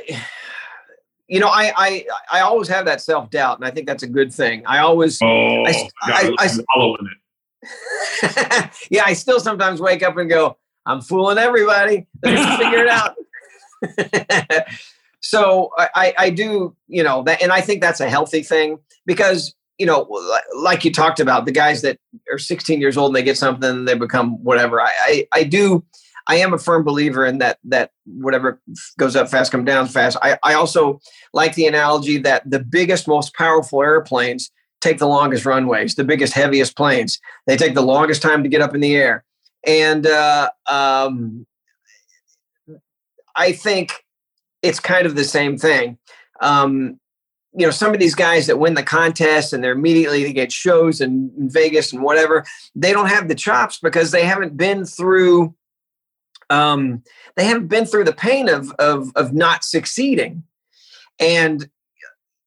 you know, I, I I always have that self doubt, and I think that's a good thing. I always, oh, I, God, I, I, following it. yeah, I still sometimes wake up and go, "I'm fooling everybody. Let's figure it out." so I, I do, you know, that, and I think that's a healthy thing because you know, like you talked about, the guys that are 16 years old and they get something, they become whatever. I, I, I do I am a firm believer in that that whatever goes up fast come down fast. I, I also like the analogy that the biggest, most powerful airplanes take the longest runways, the biggest, heaviest planes. They take the longest time to get up in the air. And uh, um, I think it's kind of the same thing. Um, you know, some of these guys that win the contest and they're immediately to get shows in, in Vegas and whatever, they don't have the chops because they haven't been through um, they haven't been through the pain of of of not succeeding, and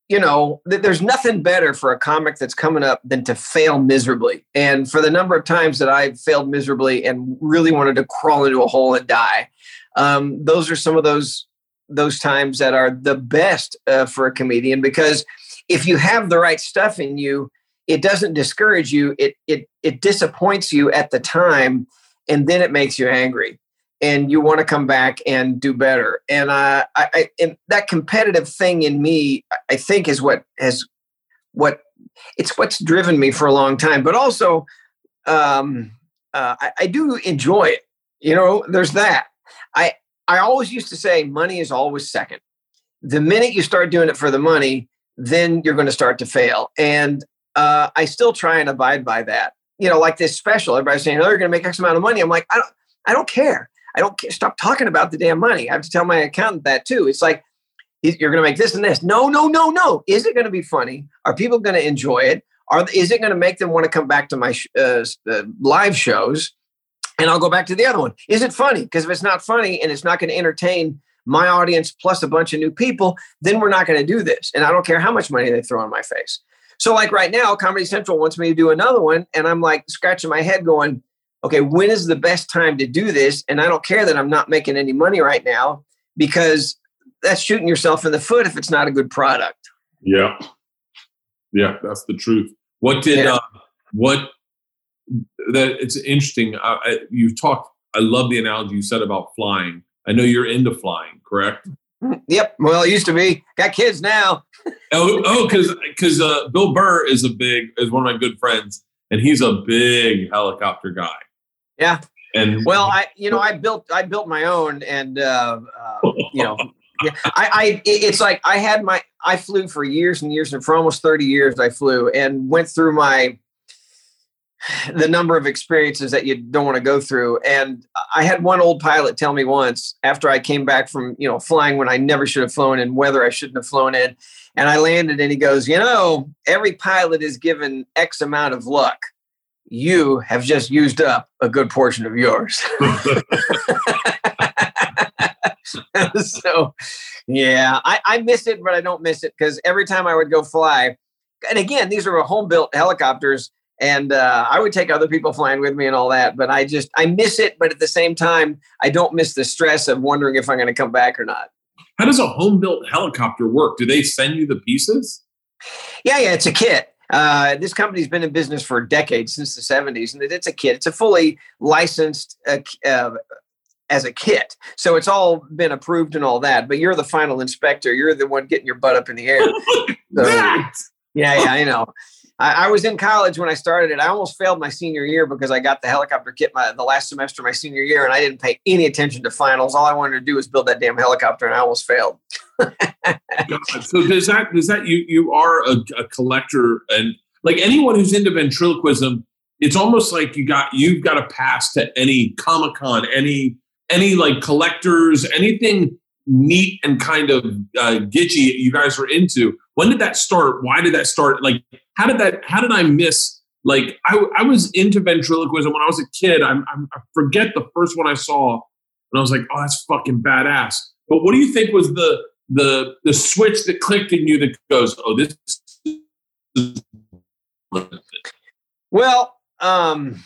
you know th- there's nothing better for a comic that's coming up than to fail miserably. And for the number of times that I've failed miserably and really wanted to crawl into a hole and die, um, those are some of those those times that are the best uh, for a comedian because if you have the right stuff in you it doesn't discourage you it it it disappoints you at the time and then it makes you angry and you want to come back and do better. And uh, I, I and that competitive thing in me, I think, is what has what it's what's driven me for a long time. But also, um, uh, I, I do enjoy it. You know, there's that. I I always used to say money is always second. The minute you start doing it for the money, then you're going to start to fail. And uh, I still try and abide by that. You know, like this special, everybody's saying, "Oh, you're going to make X amount of money." I'm like, I don't, I don't care. I don't stop talking about the damn money. I have to tell my accountant that too. It's like you're going to make this and this. No, no, no, no. Is it going to be funny? Are people going to enjoy it? Are is it going to make them want to come back to my uh, uh, live shows? And I'll go back to the other one. Is it funny? Because if it's not funny and it's not going to entertain my audience plus a bunch of new people, then we're not going to do this. And I don't care how much money they throw on my face. So, like right now, Comedy Central wants me to do another one, and I'm like scratching my head, going, okay, when is the best time to do this? And I don't care that I'm not making any money right now because that's shooting yourself in the foot if it's not a good product. Yeah. Yeah, that's the truth. What did yeah. uh, what that it's interesting. I, you've talked. I love the analogy you said about flying. I know you're into flying, correct? Yep. Well, it used to be. Got kids now. oh, oh, because because uh, Bill Burr is a big is one of my good friends, and he's a big helicopter guy. Yeah. And well, I you know I built I built my own, and uh, uh, you know, yeah, I, I it's like I had my I flew for years and years and for almost thirty years I flew and went through my the number of experiences that you don't want to go through. And I had one old pilot tell me once after I came back from, you know, flying when I never should have flown in weather I shouldn't have flown in. And I landed and he goes, you know, every pilot is given X amount of luck. You have just used up a good portion of yours. so yeah, I, I miss it, but I don't miss it because every time I would go fly, and again, these are home built helicopters and uh, I would take other people flying with me and all that. But I just I miss it, but at the same time, I don't miss the stress of wondering if I'm going to come back or not. How does a home built helicopter work? Do they send you the pieces? Yeah, yeah, it's a kit. Uh, this company's been in business for decades, since the 70s, and it's a kit. It's a fully licensed uh, uh, as a kit. So it's all been approved and all that, but you're the final inspector. You're the one getting your butt up in the air. So, yeah, yeah, I know. I, I, was in college when I started it. I almost failed my senior year because I got the helicopter kit my the last semester of my senior year, and I didn't pay any attention to finals. All I wanted to do was build that damn helicopter, and I almost failed. so does that does that you you are a, a collector and like anyone who's into ventriloquism, it's almost like you got you've got a pass to any Comic Con, any any like collectors, anything neat and kind of uh, gitchy you guys are into. When did that start? Why did that start? Like how did that how did i miss like i, I was into ventriloquism when i was a kid I'm, I'm, i forget the first one i saw and i was like oh that's fucking badass but what do you think was the the the switch that clicked in you that goes oh this well um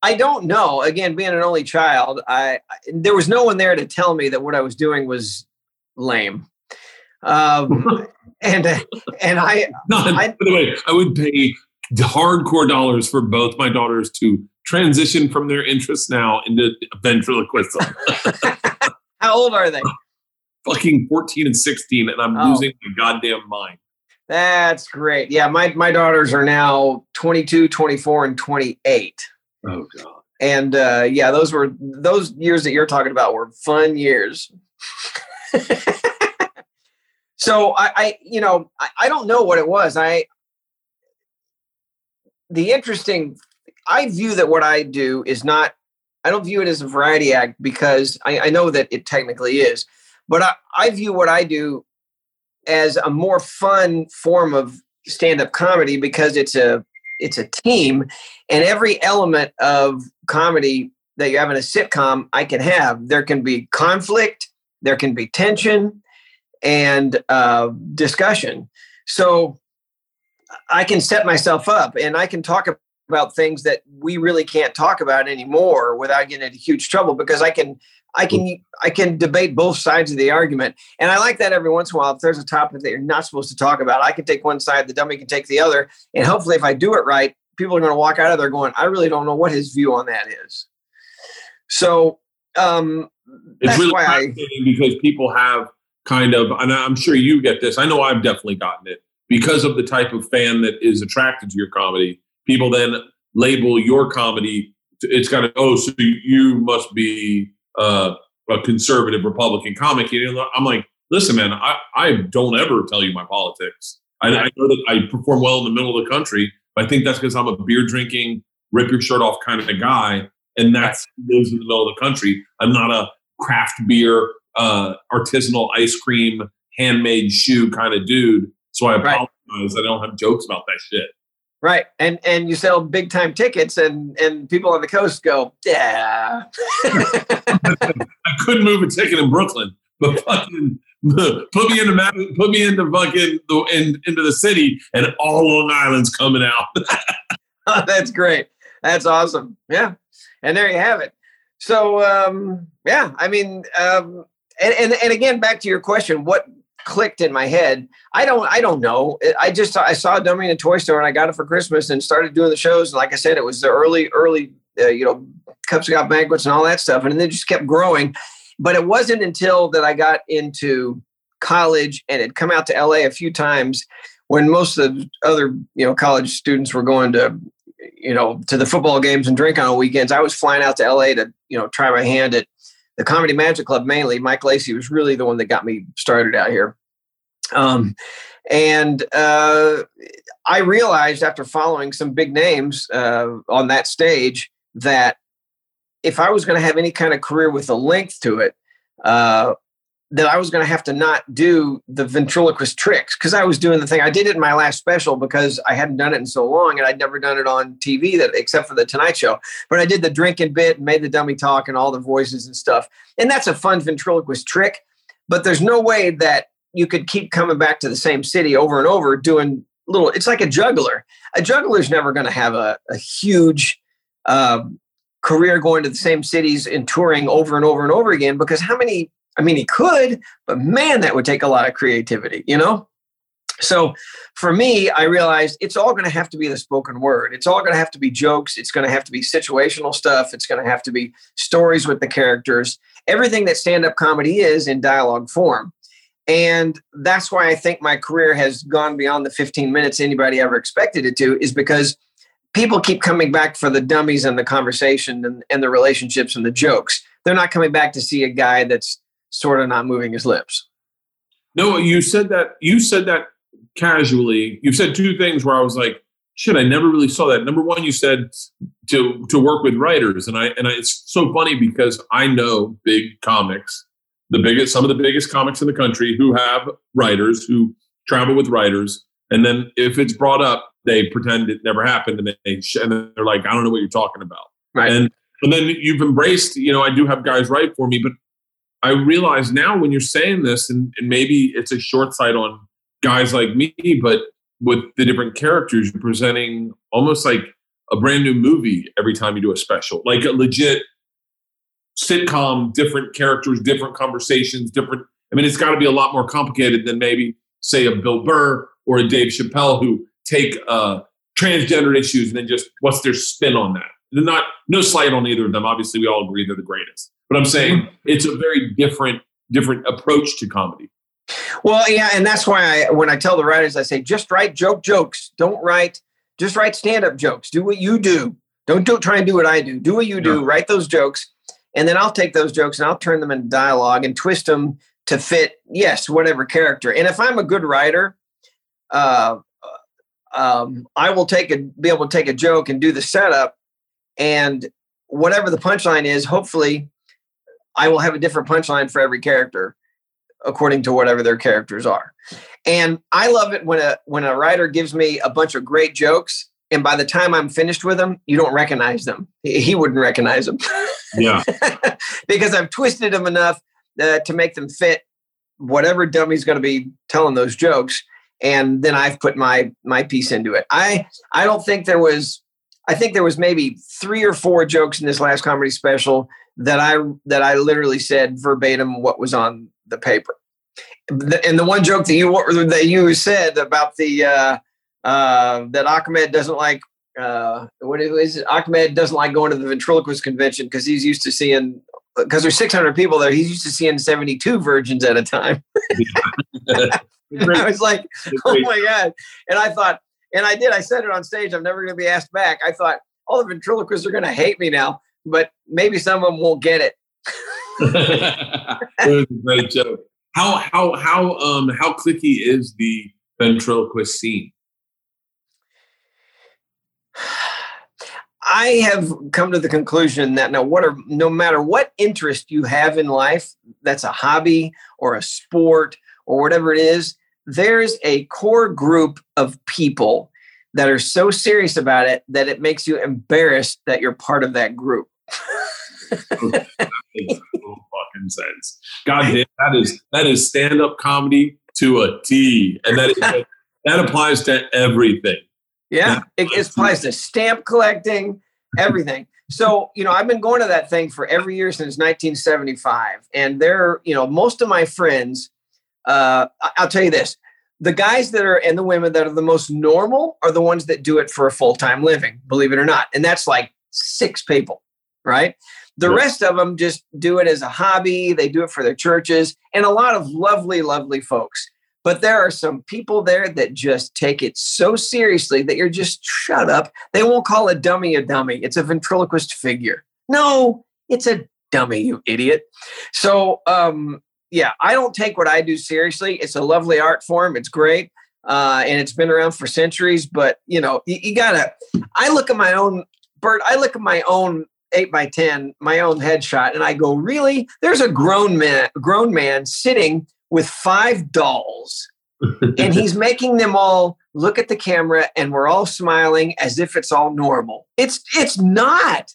I don't know. Again, being an only child, I, I, there was no one there to tell me that what I was doing was lame. Um, and and I, Not, I, by the way, I would pay hardcore dollars for both my daughters to transition from their interests now into ventriloquism. How old are they? Fucking 14 and 16, and I'm oh. losing my goddamn mind. That's great. Yeah, my, my daughters are now 22, 24, and 28. Oh, God. And uh, yeah, those were those years that you're talking about were fun years. So I, I you know, I, I don't know what it was. I the interesting I view that what I do is not I don't view it as a variety act because I, I know that it technically is, but I, I view what I do as a more fun form of stand-up comedy because it's a it's a team and every element of comedy that you have in a sitcom I can have. There can be conflict, there can be tension, and uh, discussion. So I can set myself up and I can talk about things that we really can't talk about anymore without getting into huge trouble because I can I can I can debate both sides of the argument. And I like that every once in a while. If there's a topic that you're not supposed to talk about, I can take one side, the dummy can take the other. And hopefully if I do it right, people are going to walk out of there going, I really don't know what his view on that is. So um it's really fascinating I, because people have kind of, and I'm sure you get this. I know I've definitely gotten it because of the type of fan that is attracted to your comedy. People then label your comedy. It's kind of oh, so you must be uh, a conservative Republican comic. You know, I'm like, listen, man, I, I don't ever tell you my politics. I, I know that I perform well in the middle of the country, but I think that's because I'm a beer drinking, rip your shirt off kind of a guy, and that's lives in the middle of the country. I'm not a craft beer uh, artisanal ice cream, handmade shoe kind of dude. So I apologize. Right. I don't have jokes about that shit. Right, and and you sell big time tickets, and and people on the coast go, yeah. I couldn't move a ticket in Brooklyn, but fucking put me in the put me into fucking the, in, into the city, and all Long Island's coming out. oh, that's great. That's awesome. Yeah, and there you have it. So um, yeah, I mean, um, and, and and again, back to your question, what clicked in my head. I don't I don't know. I just I saw a dummy in a toy store and I got it for Christmas and started doing the shows. And like I said, it was the early early uh, you know Cub Scout banquets and all that stuff, and then it just kept growing. But it wasn't until that I got into college and had come out to LA a few times when most of the other you know college students were going to you know to the football games and drink on the weekends. I was flying out to LA to you know try my hand at the Comedy Magic Club mainly. Mike Lacey was really the one that got me started out here. Um, and uh, I realized after following some big names uh, on that stage that if I was going to have any kind of career with a length to it, uh, that I was going to have to not do the ventriloquist tricks because I was doing the thing. I did it in my last special because I hadn't done it in so long and I'd never done it on TV that except for the Tonight Show. But I did the drinking bit and made the dummy talk and all the voices and stuff. And that's a fun ventriloquist trick. But there's no way that you could keep coming back to the same city over and over doing little. It's like a juggler. A juggler's never going to have a, a huge uh, career going to the same cities and touring over and over and over again because how many I mean, he could, but man, that would take a lot of creativity, you know? So for me, I realized it's all going to have to be the spoken word. It's all going to have to be jokes. It's going to have to be situational stuff. It's going to have to be stories with the characters. Everything that stand up comedy is in dialogue form. And that's why I think my career has gone beyond the 15 minutes anybody ever expected it to, is because people keep coming back for the dummies and the conversation and, and the relationships and the jokes. They're not coming back to see a guy that's sort of not moving his lips. No, you said that you said that casually. You've said two things where I was like, shit, I never really saw that. Number one, you said to to work with writers, and I and I, it's so funny because I know big comics, the biggest, some of the biggest comics in the country who have writers who travel with writers, and then if it's brought up, they pretend it never happened, and they and they're like, I don't know what you're talking about, right? And and then you've embraced, you know, I do have guys write for me, but I realize now when you're saying this, and, and maybe it's a short sight on guys like me, but with the different characters, you're presenting almost like a brand new movie every time you do a special, like a legit sitcom, different characters, different conversations, different. I mean, it's got to be a lot more complicated than maybe, say, a Bill Burr or a Dave Chappelle who take uh, transgender issues and then just what's their spin on that. They're not no slight on either of them. Obviously, we all agree they're the greatest. But I'm saying mm-hmm. it's a very different different approach to comedy. Well, yeah, and that's why I when I tell the writers, I say just write joke jokes. Don't write just write stand up jokes. Do what you do. Don't do try and do what I do. Do what you do. Write those jokes, and then I'll take those jokes and I'll turn them into dialogue and twist them to fit yes whatever character. And if I'm a good writer, uh, um, I will take a be able to take a joke and do the setup, and whatever the punchline is, hopefully I will have a different punchline for every character according to whatever their characters are. And I love it when a when a writer gives me a bunch of great jokes and by the time I'm finished with them, you don't recognize them. He wouldn't recognize them. Yeah. because I've twisted them enough uh, to make them fit whatever dummy's going to be telling those jokes and then I've put my my piece into it. I I don't think there was I think there was maybe 3 or 4 jokes in this last comedy special that I that I literally said verbatim what was on the paper. And the one joke that you that you said about the uh, uh, that Ahmed doesn't like uh, what is it? Ahmed doesn't like going to the ventriloquist convention because he's used to seeing because there's 600 people there. He's used to seeing 72 virgins at a time. I was like, oh my god! And I thought, and I did. I said it on stage. I'm never going to be asked back. I thought all the ventriloquists are going to hate me now but maybe some of them won't get it. was a great joke. How how how um how clicky is the ventriloquist scene? I have come to the conclusion that no, what are, no matter what interest you have in life, that's a hobby or a sport or whatever it is, there's a core group of people that are so serious about it that it makes you embarrassed that you're part of that group fucking sense. God damn, that is that is stand up comedy to a T, and that is, that applies to everything. Yeah, it, it applies to stamp collecting, everything. So you know, I've been going to that thing for every year since 1975, and there, you know, most of my friends uh, I'll tell you this: the guys that are and the women that are the most normal are the ones that do it for a full time living. Believe it or not, and that's like six people, right? The rest of them just do it as a hobby. They do it for their churches, and a lot of lovely, lovely folks. But there are some people there that just take it so seriously that you're just shut up. They won't call a dummy a dummy. It's a ventriloquist figure. No, it's a dummy, you idiot. So, um, yeah, I don't take what I do seriously. It's a lovely art form. It's great. Uh, and it's been around for centuries, but you know, you, you gotta, I look at my own Bert, I look at my own eight by 10, my own headshot, and I go, really? There's a grown man, grown man sitting with five dolls and he's making them all look at the camera and we're all smiling as if it's all normal. It's it's not.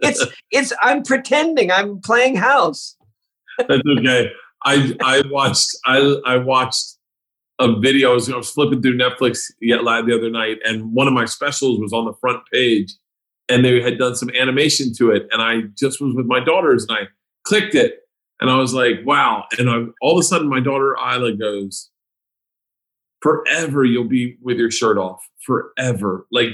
it's it's I'm pretending I'm playing house. That's okay. I I watched I I watched a video. I was, I was flipping through Netflix yet the other night, and one of my specials was on the front page, and they had done some animation to it, and I just was with my daughters, and I clicked it, and I was like, wow. And I, all of a sudden, my daughter Isla goes, forever you'll be with your shirt off. Forever. Like,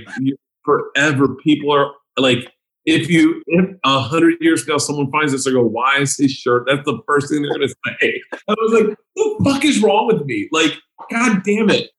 forever. People are like, if you, if a hundred years ago someone finds this, they go, why is his shirt? That's the first thing they're going to say. I was like, what the fuck is wrong with me? Like, God damn it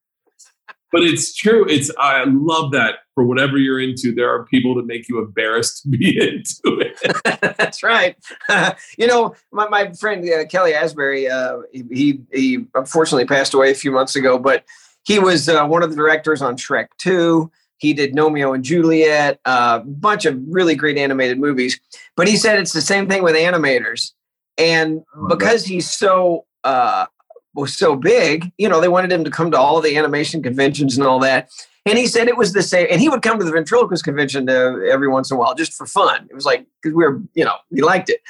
but it's true. It's I love that for whatever you're into, there are people that make you embarrassed to be into it. That's right. you know, my, my friend uh, Kelly Asbury, uh, he he unfortunately passed away a few months ago, but he was uh, one of the directors on Shrek Two. He did Gnomeo and Juliet, a uh, bunch of really great animated movies. But he said it's the same thing with animators, and because he's so uh, was so big, you know, they wanted him to come to all the animation conventions and all that. And he said it was the same. And he would come to the ventriloquist convention to, every once in a while just for fun. It was like, because we were, you know, we liked it.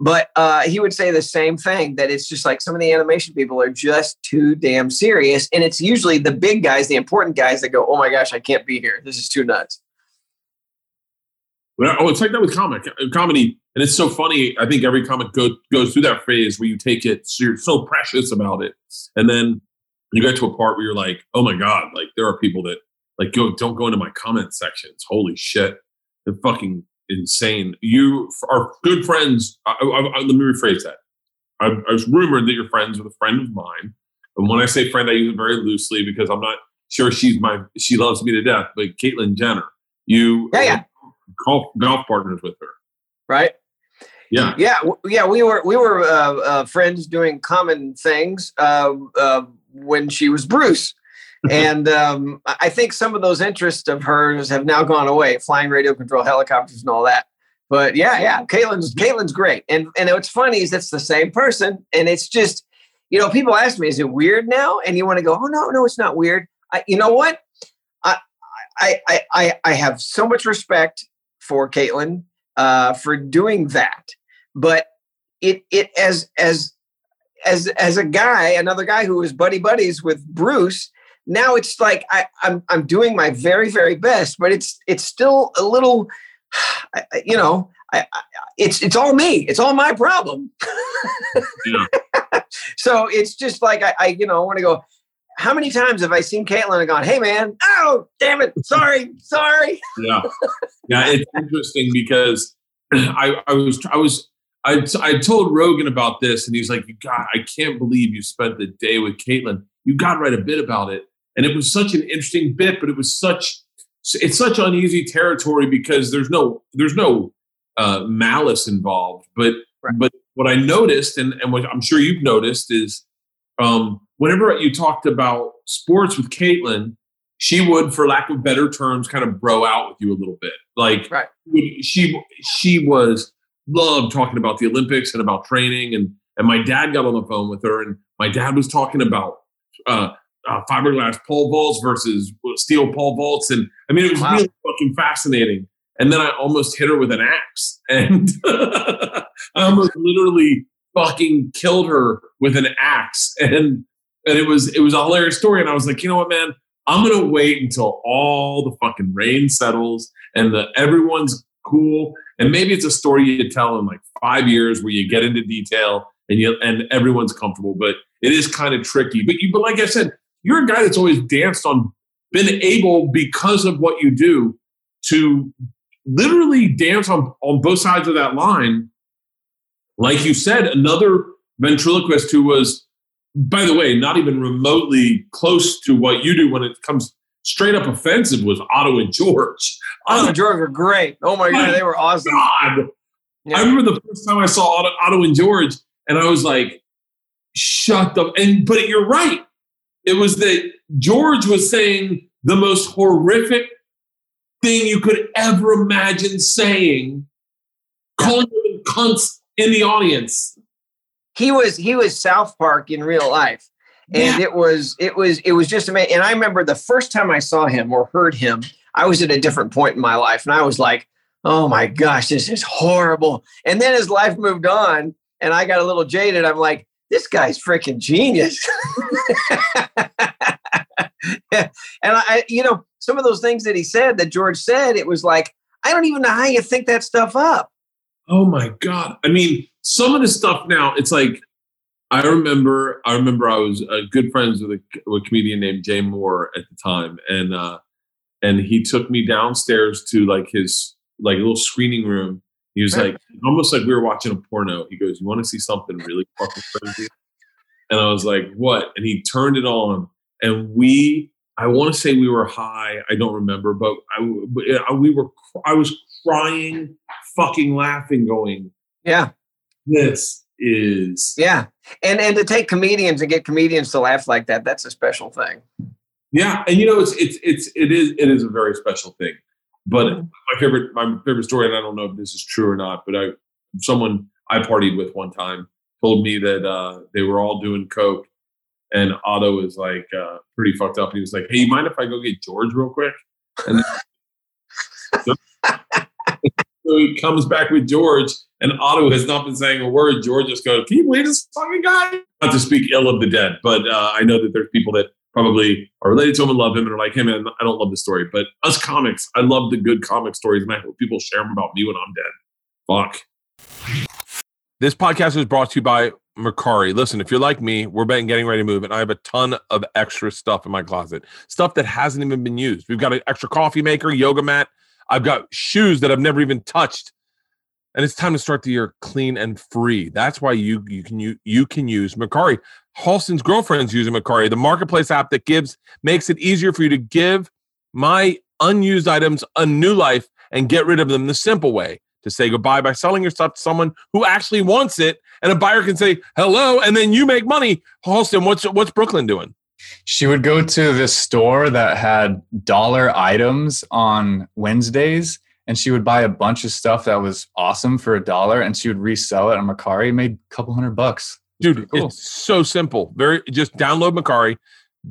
But uh, he would say the same thing that it's just like some of the animation people are just too damn serious. And it's usually the big guys, the important guys that go, oh my gosh, I can't be here. This is too nuts. Oh, it's like that with comic uh, comedy, and it's so funny. I think every comic go, goes through that phase where you take it, so you're so precious about it, and then you get to a part where you're like, oh my god, like there are people that like go don't go into my comment sections. Holy shit, they're fucking insane. You are good friends. I, I, I, let me rephrase that. I, I was rumored that you're friends with a friend of mine, and when I say friend, I use it very loosely because I'm not sure she's my she loves me to death. But Caitlyn Jenner, you yeah, yeah golf golf partners with her. Right. Yeah. Yeah. Yeah. We were we were uh, uh, friends doing common things uh, uh when she was Bruce. and um, I think some of those interests of hers have now gone away, flying radio control helicopters and all that. But yeah, yeah, Caitlyn's Caitlyn's great, and and what's funny is it's the same person, and it's just, you know, people ask me, is it weird now? And you want to go, oh no, no, it's not weird. I, you know what? I I I I have so much respect for Caitlyn uh, for doing that. But it it as as as as a guy, another guy who was buddy buddies with Bruce. Now it's like I, I'm I'm doing my very very best, but it's it's still a little, you know, I, I, it's it's all me. It's all my problem. yeah. so it's just like I, I you know I want to go how many times have I seen Caitlyn and gone, "Hey, man, oh, damn it, sorry, sorry." Yeah, yeah, it's interesting because I, I was, I was, I, I told Rogan about this, and he's like, "God, I can't believe you spent the day with Caitlyn. You got to write a bit about it." And it was such an interesting bit, but it was such, it's such uneasy territory because there's no, there's no uh, malice involved. But, right. but what I noticed, and and what I'm sure you've noticed is. Um, whenever you talked about sports with Caitlyn, she would, for lack of better terms, kind of bro out with you a little bit. Like right. she she was loved talking about the Olympics and about training, and and my dad got on the phone with her, and my dad was talking about uh, uh, fiberglass pole vaults versus steel pole vaults, and I mean it was wow. really fucking fascinating. And then I almost hit her with an axe, and I almost literally fucking killed her with an axe, and and it was it was a hilarious story. And I was like, you know what, man, I'm gonna wait until all the fucking rain settles and the everyone's cool. And maybe it's a story you tell in like five years where you get into detail and you and everyone's comfortable. But it is kind of tricky. But you, but like I said, you're a guy that's always danced on, been able because of what you do to literally dance on on both sides of that line. Like you said, another ventriloquist who was, by the way, not even remotely close to what you do when it comes straight up offensive was Otto and George. Otto and George were great. Oh my god, they were awesome. Yeah. I remember the first time I saw Otto, Otto and George, and I was like, "Shut up!" And but you're right. It was that George was saying the most horrific thing you could ever imagine saying, calling them cunts in the audience. He was he was South Park in real life. And yeah. it was it was it was just amazing. And I remember the first time I saw him or heard him, I was at a different point in my life. And I was like, oh my gosh, this is horrible. And then as life moved on and I got a little jaded, I'm like, this guy's freaking genius. and I, you know, some of those things that he said that George said, it was like, I don't even know how you think that stuff up. Oh my God. I mean, some of the stuff now, it's like, I remember, I remember I was uh, good friends with a, with a, comedian named Jay Mohr at the time. And, uh, and he took me downstairs to like his, like a little screening room. He was like, almost like we were watching a porno. He goes, you want to see something really fucking crazy? And I was like, what? And he turned it on and we I want to say we were high. I don't remember, but I we were I was crying, fucking laughing, going, yeah, this is yeah, and and to take comedians and get comedians to laugh like that, that's a special thing. Yeah, and you know it's it's it's it is it is a very special thing. But mm-hmm. my favorite my favorite story, and I don't know if this is true or not, but I someone I partied with one time told me that uh, they were all doing coke and Otto was like uh, pretty fucked up. And he was like, "Hey, you mind if I go get George real quick?" And so he comes back with George, and Otto has not been saying a word. George just goes, "Can you believe this fucking guy?" Not to speak ill of the dead, but uh, I know that there's people that probably are related to him and love him and are like, "Hey, man, I don't love the story." But us comics, I love the good comic stories, and I hope people share them about me when I'm dead. Fuck. This podcast is brought to you by Mercari. Listen, if you're like me, we're been getting ready to move, and I have a ton of extra stuff in my closet, stuff that hasn't even been used. We've got an extra coffee maker, yoga mat. I've got shoes that I've never even touched, and it's time to start the year clean and free. That's why you you can you you can use Mercari. Halston's girlfriend's using Mercari, the marketplace app that gives makes it easier for you to give my unused items a new life and get rid of them the simple way to say goodbye by selling your stuff to someone who actually wants it, and a buyer can say hello, and then you make money. Halston, what's what's Brooklyn doing? She would go to this store that had dollar items on Wednesdays, and she would buy a bunch of stuff that was awesome for a dollar, and she would resell it on Mercari. Made a couple hundred bucks. Dude, cool. it's so simple. Very just download Mercari,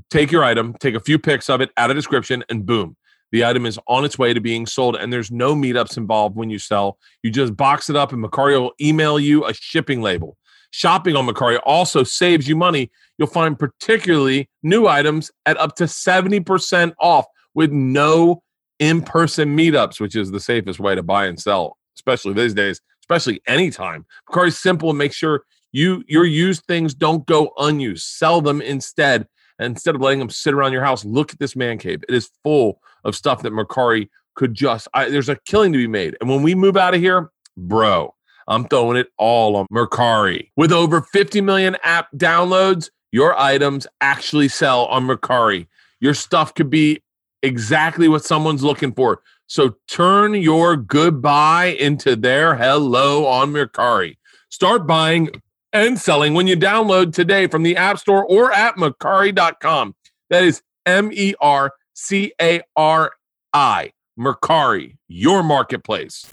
take your item, take a few pics of it, add a description, and boom the item is on its way to being sold, and there's no meetups involved when you sell. You just box it up, and Mercari will email you a shipping label. Shopping on Mercari also saves you money. You'll find particularly new items at up to 70% off with no in person meetups, which is the safest way to buy and sell, especially these days, especially anytime. Mercari's simple and make sure you your used things don't go unused. Sell them instead and instead of letting them sit around your house, look at this man cave. It is full of stuff that Mercari could just, I, there's a killing to be made. And when we move out of here, bro, I'm throwing it all on Mercari. With over 50 million app downloads, your items actually sell on Mercari. Your stuff could be exactly what someone's looking for. So turn your goodbye into their hello on Mercari. Start buying and selling when you download today from the App Store or at Mercari.com. That is M E R C A R I. Mercari, your marketplace.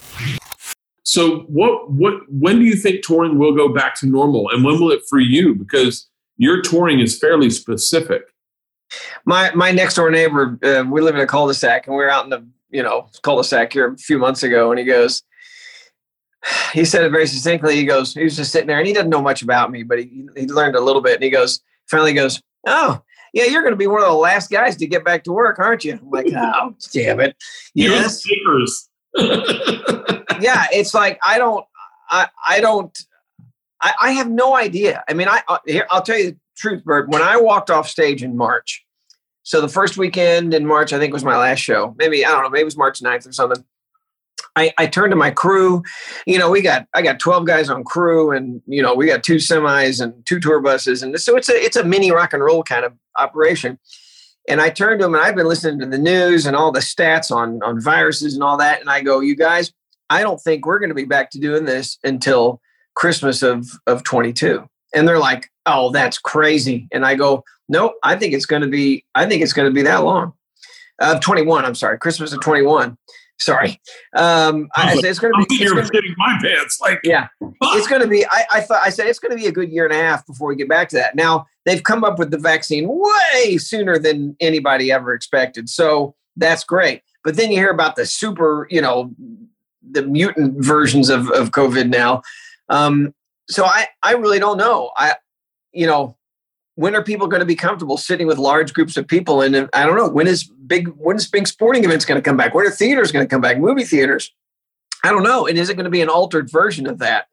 So what what when do you think touring will go back to normal and when will it for you because your touring is fairly specific. My my next door neighbor uh, we live in a cul-de-sac and we were out in the you know cul-de-sac here a few months ago and he goes he said it very succinctly. He goes, he was just sitting there and he doesn't know much about me, but he, he learned a little bit. And he goes, finally goes, Oh, yeah, you're going to be one of the last guys to get back to work, aren't you? I'm like, Oh, damn it. Yes. yeah. It's like, I don't, I, I don't, I, I have no idea. I mean, I uh, here I'll tell you the truth, Bert. When I walked off stage in March, so the first weekend in March, I think was my last show. Maybe I don't know. Maybe it was March 9th or something. I, I turned to my crew. You know, we got I got 12 guys on crew, and you know, we got two semis and two tour buses, and so it's a it's a mini rock and roll kind of operation. And I turned to him, and I've been listening to the news and all the stats on on viruses and all that, and I go, you guys, I don't think we're going to be back to doing this until Christmas of of 22. And they're like, oh, that's crazy. And I go, nope, I think it's going to be, I think it's going to be that long. Of uh, 21, I'm sorry, Christmas of 21. Sorry. Um, I, I said it's going to be. You're shitting my pants. Like, yeah, it's going to be. I, I thought I said it's going to be a good year and a half before we get back to that. Now they've come up with the vaccine way sooner than anybody ever expected, so that's great. But then you hear about the super, you know, the mutant versions of of COVID now. Um, so I I really don't know. I you know when are people going to be comfortable sitting with large groups of people? And I don't know when is big when is big sporting events going to come back? When are theaters going to come back? Movie theaters? I don't know. And is it going to be an altered version of that?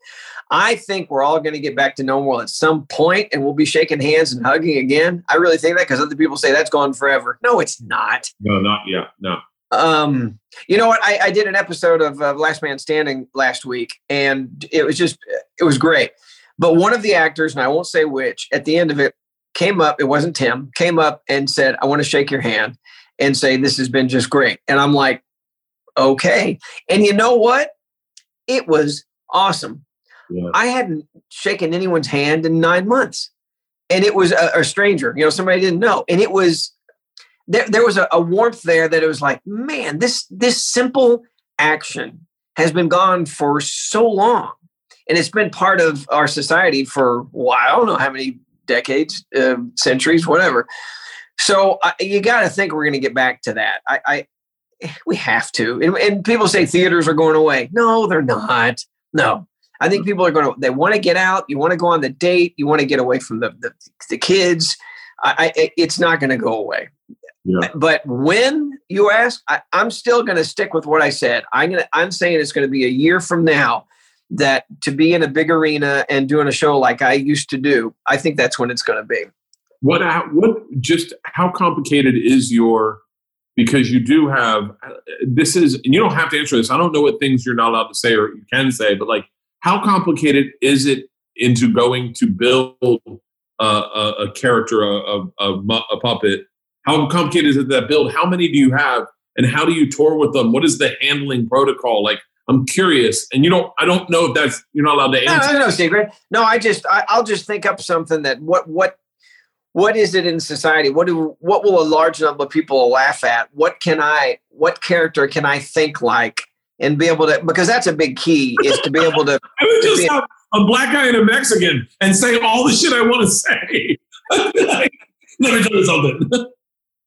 I think we're all going to get back to normal at some point, and we'll be shaking hands and hugging again. I really think that because other people say that's gone forever. No, it's not. No, not yet. No. Um, you know what? I, I did an episode of uh, Last Man Standing last week, and it was just it was great. But one of the actors, and I won't say which, at the end of it, came up. It wasn't Tim. Came up and said, "I want to shake your hand and say this has been just great." And I'm like, "Okay." And you know what? It was awesome. Yeah. I hadn't shaken anyone's hand in nine months, and it was a, a stranger. You know, somebody I didn't know, and it was there, there was a, a warmth there that it was like, man, this this simple action has been gone for so long, and it's been part of our society for well, I don't know how many decades, uh, centuries, whatever. So uh, you got to think we're going to get back to that. I, I we have to. And, and, people say theaters are going away. No, they're not. No, I think people are going to. They want to get out. You want to go on the date. You want to get away from the the, the kids. I, I, it's not going to go away. Yeah. But when you ask, I, am still going to stick with what I said. I'm going to, I'm saying it's going to be a year from now that to be in a big arena and doing a show like I used to do, I think that's when it's going to be. What, what, just how complicated is your, because you do have, uh, this is, and you don't have to answer this. I don't know what things you're not allowed to say or you can say, but like, how complicated is it into going to build a, a, a character, a, a, a puppet how complicated is it that build? How many do you have? And how do you tour with them? What is the handling protocol? Like, I'm curious. And you don't, I don't know if that's, you're not allowed to answer. No, no, no secret. No, I just, I, I'll just think up something that what, what, what is it in society? What do, what will a large number of people laugh at? What can I, what character can I think like? And be able to because that's a big key is to be able to. I would just have a black guy and a Mexican and say all the shit I want to say. Let me tell you something.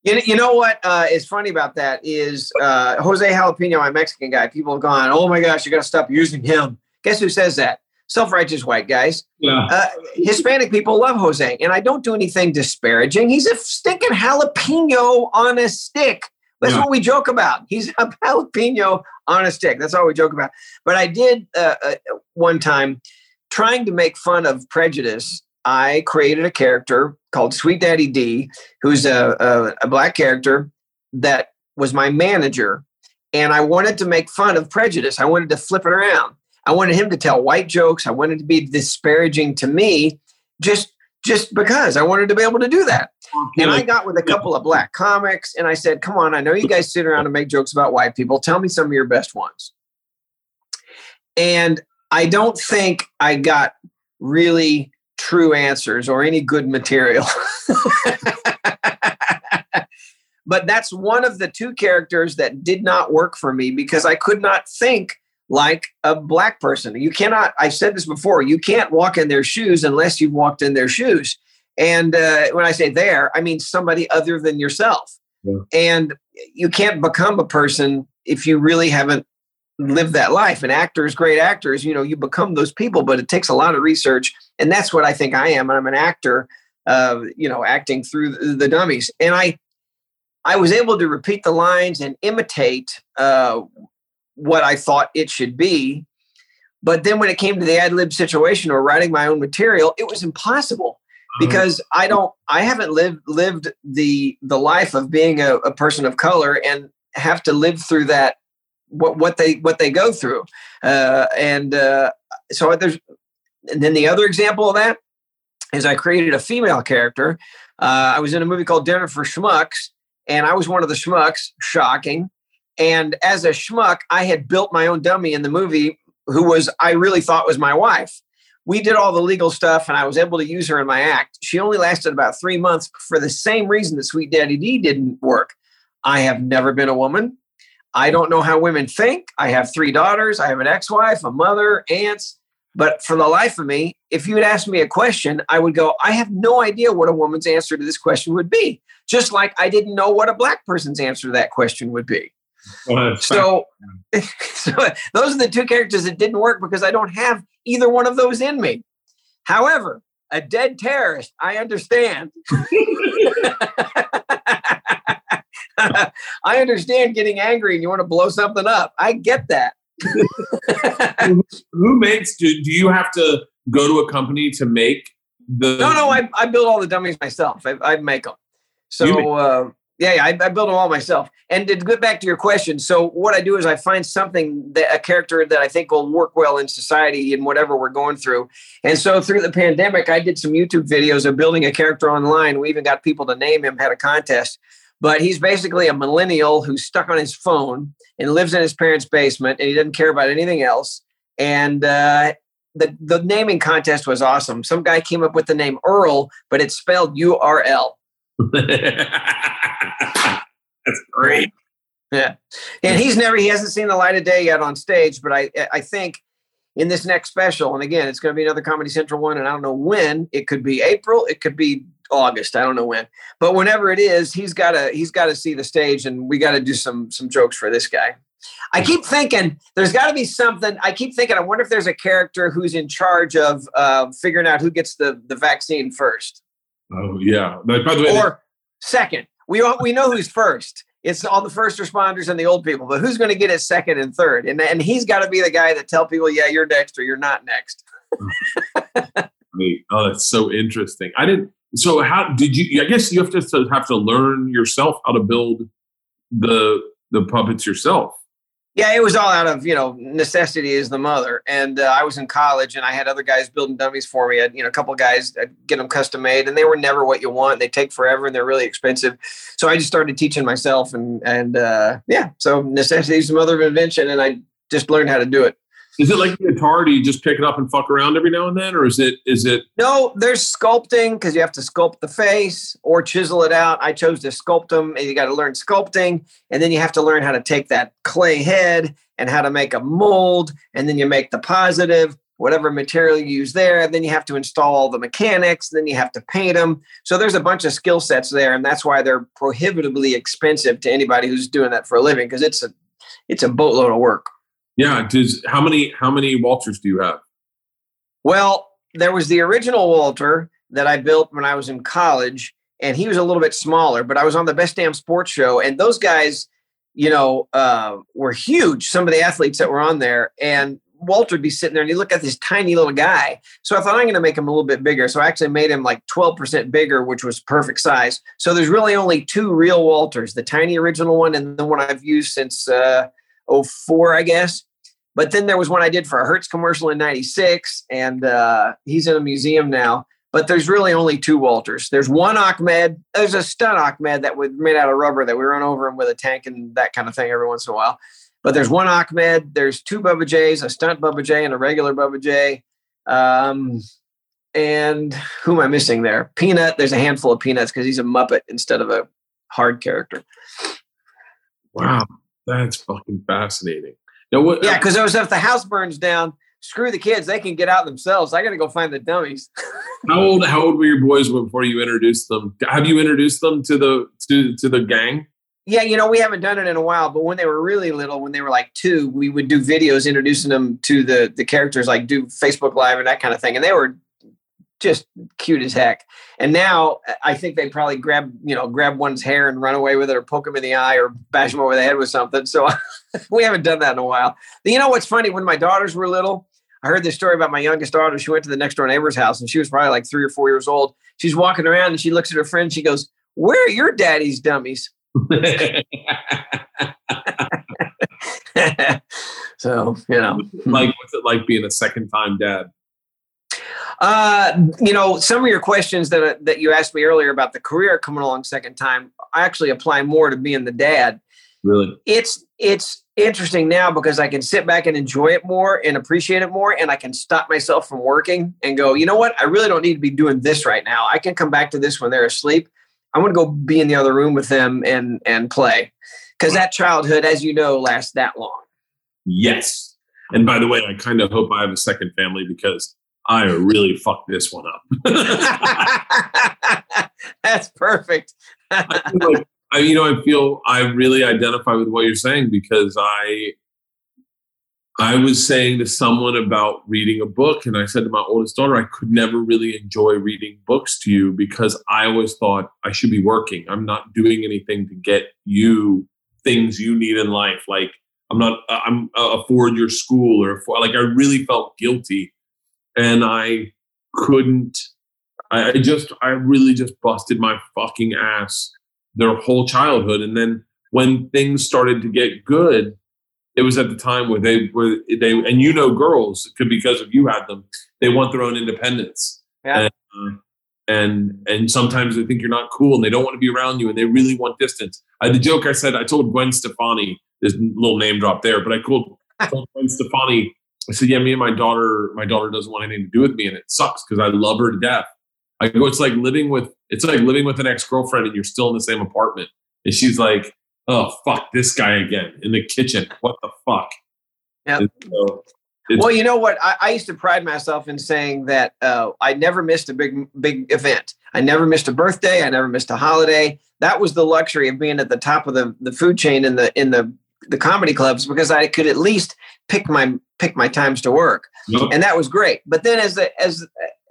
You, you know what uh, is funny about that is uh, Jose Jalapeno, my Mexican guy. People have gone, oh my gosh, you got to stop using him. Guess who says that? Self-righteous white guys. Yeah. Uh, Hispanic people love Jose, and I don't do anything disparaging. He's a stinking jalapeno on a stick. That's yeah. what we joke about. He's a jalapeno on a stick. That's all we joke about. But I did uh, uh, one time trying to make fun of prejudice I created a character called Sweet Daddy Dee, who's a, a, a, black character that was my manager. And I wanted to make fun of prejudice. I wanted to flip it around. I wanted him to tell white jokes. I wanted to be disparaging to me just just because I wanted to be able to do that. And I got with a couple of black comics and I said, come on, I know you guys sit around and make jokes about white people. Tell me some of your best ones. And I don't think I got really true answers or any good material. but that's one of the two characters that did not work for me because I could not think like a black person. You cannot, I've said this before, you can't walk in their shoes unless you've walked in their shoes. And uh, when I say there, I mean somebody other than yourself. Yeah. And you can't become a person if you really haven't live that life. And actors, great actors, you know, you become those people, but it takes a lot of research. And that's what I think I am. I'm an actor, uh, you know, acting through the, the, dummies. And I, I was able to repeat the lines and imitate uh, what I thought it should be But then when it came to the ad lib situation or writing my own material, it was impossible. Because I don't, I haven't lived lived the the life of being a, a person of color and have to live through that what what they what they go through, uh, and uh, so there's and then the other example of that is I created a female character. Uh, I was in a movie called Dinner for Schmucks, and I was one of the schmucks. Shocking. And as a schmuck, I had built my own dummy in the movie, who was I really thought was my wife. We did all the legal stuff, and I was able to use her in my act. She only lasted about three months for the same reason that Sweet Daddy Dee didn't work. I have never been a woman. I don't know how women think. I have three daughters. I have an ex-wife, a mother, aunts. But for the life of me, if you had asked me a question, I would go, I have no idea what a woman's answer to this question would be. Just like I didn't know what a black person's answer to that question would be. Well, So, so those are the two characters that didn't work because I don't have either one of those in me. However, a dead terrorist, I understand. I understand getting angry and you want to blow something up. I get that. who makes? Do, do you have to go to a company to make the? No, no, I, I build all the dummies myself. I, I make them. You make- So, uh, yeah, yeah, I, I build them all myself. And to get back to your question, so what I do is I find something that a character that I think will work well in society and whatever we're going through. And so through the pandemic, I did some YouTube videos of building a character online. We even got people to name him, had a contest. But he's basically a millennial who's stuck on his phone and lives in his parents' basement, and he doesn't care about anything else. And uh, the the naming contest was awesome. Some guy came up with the name Earl, but it's spelled U R L. That's great. Yeah, and he's never he hasn't seen the light of day yet on stage. But I I think in this next special, and again, it's going to be another Comedy Central one, and I don't know when. It could be April. It could be August. I don't know when. But whenever it is, he's got to he's got to see the stage, and we got to do some some jokes for this guy. I keep thinking there's got to be something. I keep thinking. I wonder if there's a character who's in charge of uh, figuring out who gets the the vaccine first Oh yeah. Like, by the way, or second. We all, we know who's first. It's all the first responders and the old people, but who's going to get it second and third? And and he's got to be the guy that tell people, yeah, you're next or you're not next. Oh, that's so interesting. I didn't. So how did you? I guess you have to have to learn yourself how to build the the puppets yourself. Yeah, it was all out of you know necessity is the mother, and uh, I was in college and I had other guys building dummies for me. I you know a couple guys I'd get them custom made, and they were never what you want. They take forever and they're really expensive. So I just started teaching myself, and and uh, yeah, so necessity is the mother of invention, and I just learned how to do it. Is it like the guitar? Do you just pick it up and fuck around every now and then, or is it is it? No, there's sculpting because you have to sculpt the face or chisel it out. I chose to sculpt them, and you got to learn sculpting, and then you have to learn how to take that clay head and how to make a mold, and then you make the positive, whatever material you use there, and then you have to install all the mechanics, then you have to paint them. So there's a bunch of skill sets there, and that's why they're prohibitively expensive to anybody who's doing that for a living because it's a it's a boatload of work. Yeah. Does how many how many Walters do you have? Well, there was the original Walter that I built when I was in college, and he was a little bit smaller, but I was on the Best Damn Sports Show, and those guys, you know, uh, were huge. Some of the athletes that were on there, and Walter would be sitting there, and you look at this tiny little guy. So I thought I'm going to make him a little bit bigger. So I actually made him like 12% bigger, which was perfect size. So there's really only two real Walters: the tiny original one, and the one I've used since uh, 04, I guess. But then there was one I did for a Hertz commercial in '96, and uh, he's in a museum now. But there's really only two Walters. There's one Ahmed. There's a stunt Ahmed that was made out of rubber that we run over him with a tank and that kind of thing every once in a while. But there's one Ahmed. There's two Bubba Jays, a stunt Bubba J and a regular Bubba J. Um, and who am I missing there? Peanut. There's a handful of peanuts because he's a Muppet instead of a hard character. Wow, that's fucking fascinating. Now what? Yeah, because if the house burns down, screw the kids. They can get out themselves. I got to go find the dummies. How old? How old were your boys before you introduced them? Have you introduced them to the to to the gang? yeah, you know, we haven't done it in a while, but when they were really little, when they were like two, we would do videos introducing them to the the characters, like do Facebook Live and that kind of thing. And they were just cute as heck. And now uh, I think they probably grab, you know, grab one's hair and run away with it or poke him in the eye or bash him over the head with something. So we haven't done that in a while. You know what's funny? When my daughters were little, I heard this story about my youngest daughter. She went to the next door neighbor's house and she was probably like three or four years old. She's walking around and she looks at her friend. She goes, Where are your daddy's dummies? so, you know. like, what's it like being a second time dad? Uh, you know, some of your questions that that you asked me earlier about the career coming along second time, I actually apply more to being the dad. Really? It's it's interesting now because I can sit back and enjoy it more and appreciate it more, and I can stop myself from working and go, you know what? I really don't need to be doing this right now. I can come back to this when they're asleep. I want to go be in the other room with them and and play because that childhood, as you know, lasts that long. Yes. And by the way, I kind of hope I have a second family because I really fucked this one up. That's perfect. I, like, I, you know, I feel I really identify with what you're saying because I, I was saying to someone about reading a book, and I said to my oldest daughter, I could never really enjoy reading books to you because I always thought I should be working. I'm not doing anything to get you things you need in life. Like I'm not, I'm uh, afford your school or afford, like I really felt guilty and I couldn't. I, just, I really just busted my fucking ass their whole childhood, and then when things started to get good, it was at the time where they were they and you know girls could because of you had them they want their own independence yeah. and, uh, and and sometimes they think you're not cool and they don't want to be around you and they really want distance I, the joke i said i told gwen stefani this little name drop there but i called, told gwen stefani I said, yeah, me and my daughter, my daughter doesn't want anything to do with me, and it sucks because I love her to death. I go, it's like living with, it's like living with an ex girlfriend, and you're still in the same apartment. And she's like, oh fuck, this guy again in the kitchen. What the fuck? Yeah. So well, you know what? I, I, used to pride myself in saying that uh, I never missed a big, big event. I never missed a birthday. I never missed a holiday. That was the luxury of being at the top of the, the food chain in the in the the comedy clubs because I could at least pick my pick my times to work, yep. and that was great. But then as the, as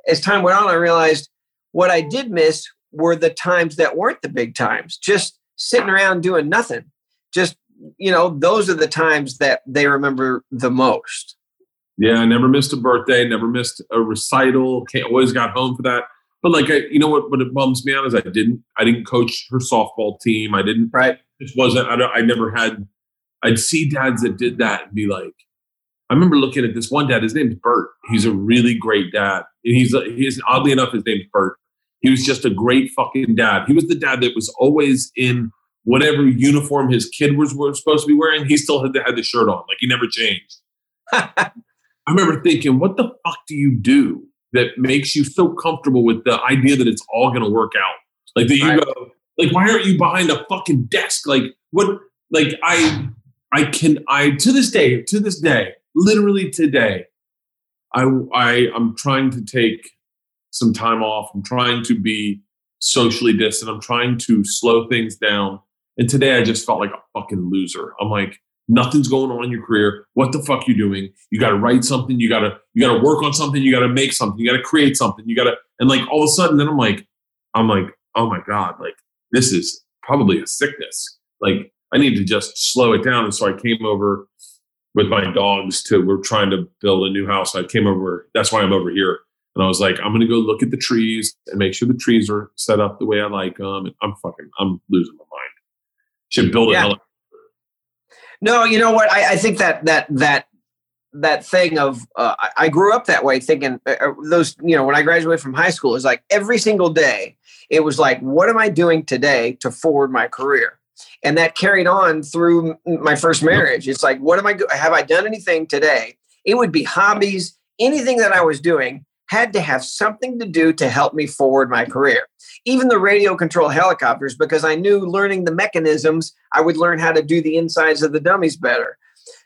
as time went on, I realized what I did miss were the times that weren't the big times, just sitting around doing nothing. Just you know, those are the times that they remember the most. Yeah, I never missed a birthday, never missed a recital. Can't, always got home for that. But like, I, you know what? What it bums me out is I didn't. I didn't coach her softball team. I didn't. Right. It wasn't. I, I never had I'd see dads that did that and be like, I remember looking at this one dad. His name's Bert. He's a really great dad. And he's uh, he's oddly enough, his name's Bert. He was just a great fucking dad. He was the dad that was always in whatever uniform his kid was, was supposed to be wearing. He still had the, had the shirt on, like he never changed. I remember thinking, what the fuck do you do that makes you so comfortable with the idea that it's all going to work out? Like that you right. go, like, why aren't you behind a fucking desk? Like, what? Like, I I can I to this day to this day literally today I I I'm trying to take some time off. I'm trying to be socially distant. I'm trying to slow things down. And today I just felt like a fucking loser. I'm like nothing's going on in your career. What the fuck you doing? You got to write something. You got to you got to work on something. You got to make something. You got to create something. You got to and like all of a sudden then I'm like I'm like oh my god like this is probably a sickness. Like I need to just slow it down. And so I came over with my dogs to, we're trying to build a new house. I came over, that's why I'm over here. And I was like, I'm going to go look at the trees and make sure the trees are set up the way I like them. And I'm fucking, I'm losing my mind. Should build yeah. No, you know what? I, I think that, that, that, that thing of uh, I grew up that way thinking uh, uh, those you know when I graduated from high school it was like every single day it was like what am I doing today to forward my career and that carried on through my first marriage. It's like what am i have i done anything today? It would be hobbies. Anything that i was doing had to have something to do to help me forward my career. Even the radio control helicopters because i knew learning the mechanisms i would learn how to do the insides of the dummies better.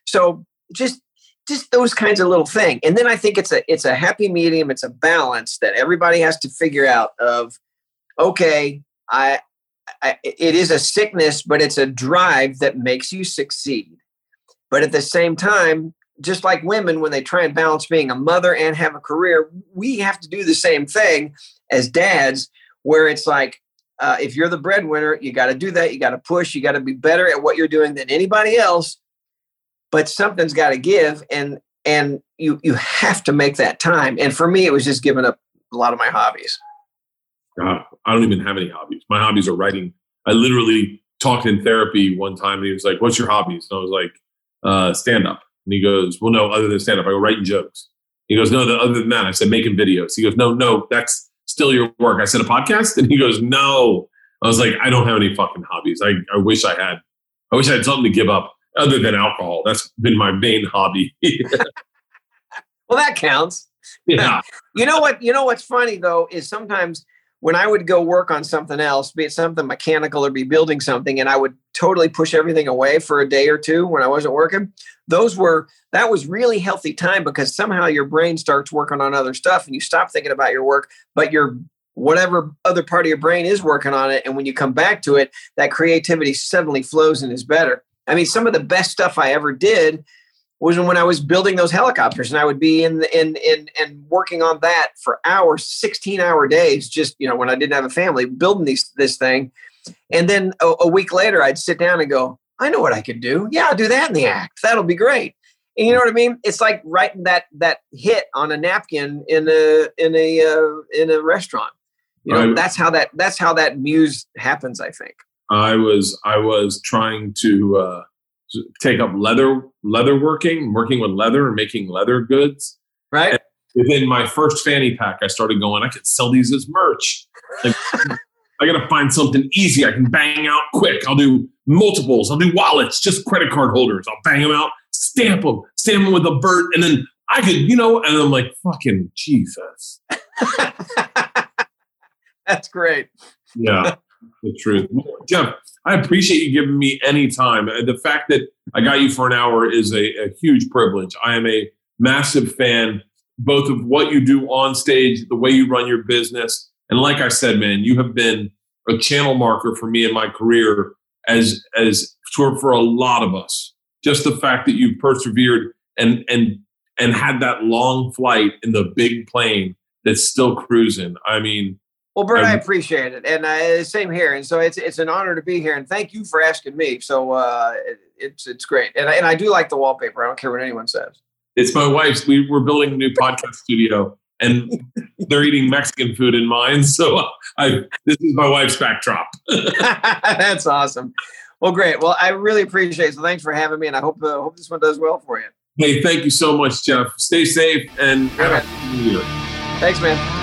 So just just those kinds of little things and then i think it's a it's a happy medium. It's a balance that everybody has to figure out of okay i I, it is a sickness, but it's a drive that makes you succeed. But at the same time, just like women, when they try and balance being a mother and have a career, we have to do the same thing as dads, where it's like, uh, if you're the breadwinner, you got to do that. You got to push. You got to be better at what you're doing than anybody else. But something's got to give. And and you you have to make that time. And for me, it was just giving up a lot of my hobbies. God, I don't even have any hobbies. My hobbies are writing. I literally talked in therapy one time, and he was like, "What's your hobbies?" And I was like, uh, "Stand up." And he goes, "Well, no, other than stand up, I go writing jokes." He goes, "No, the, other than that, I said making videos." He goes, "No, no, that's still your work." I said, "A podcast?" And he goes, "No." I was like, "I don't have any fucking hobbies. I, I wish I had. I wish I had something to give up other than alcohol. That's been my main hobby." well, that counts. Yeah. you know what? You know what's funny though is sometimes when I would go work on something else, be it something mechanical or be building something, and I would totally push everything away for a day or two when I wasn't working, those were that was really healthy time because somehow your brain starts working on other stuff and you stop thinking about your work, but your whatever other part of your brain is working on it. And when you come back to it, that creativity suddenly flows and is better. I mean, some of the best stuff I ever did was when I was building those helicopters, and I would be in in in and working on that for hours, sixteen hour days. Just you know, when I didn't have a family, building these this thing, and then a, a week later, I'd sit down and go, I know what I could do. Yeah, I'll do that in the act. That'll be great. And you know what I mean? It's like writing that that hit on a napkin in a in a uh, in a restaurant. You know, I, that's how that that's how that muse happens. I think. I was I was trying to uh, take up leather leather working, working with leather and making leather goods. Right. And within my first fanny pack, I started going. I could sell these as merch. Like, I got to find something easy I can bang out quick. I'll do multiples. I'll do wallets, just credit card holders. I'll bang them out, stamp them, stamp them with a bird, and then I could, you know, and I'm like, fucking Jesus. That's great. Yeah, the truth. Jeff, I appreciate you giving me any time. Uh, the fact that I got you for an hour is a, a huge privilege. I am a massive fan both of what you do on stage, the way you run your business, and like I said, man, you have been a channel marker for me in my career as as for, for a lot of us. Just the fact that you've persevered and and and had that long flight in the big plane that's still cruising. I mean, well, Bert, I, I appreciate it, and uh, same here. And so it's it's an honor to be here, and thank you for asking me. So uh, it, it's it's great, and and I do like the wallpaper. I don't care what anyone says. It's my wife's. We we're building a new podcast studio, and they're eating Mexican food in mine. So I this is my wife's backdrop. That's awesome. Well, great. Well, I really appreciate it. So thanks for having me, and I hope uh, hope this one does well for you. Hey, thank you so much, Jeff. Stay safe and have a new year. Thanks, man.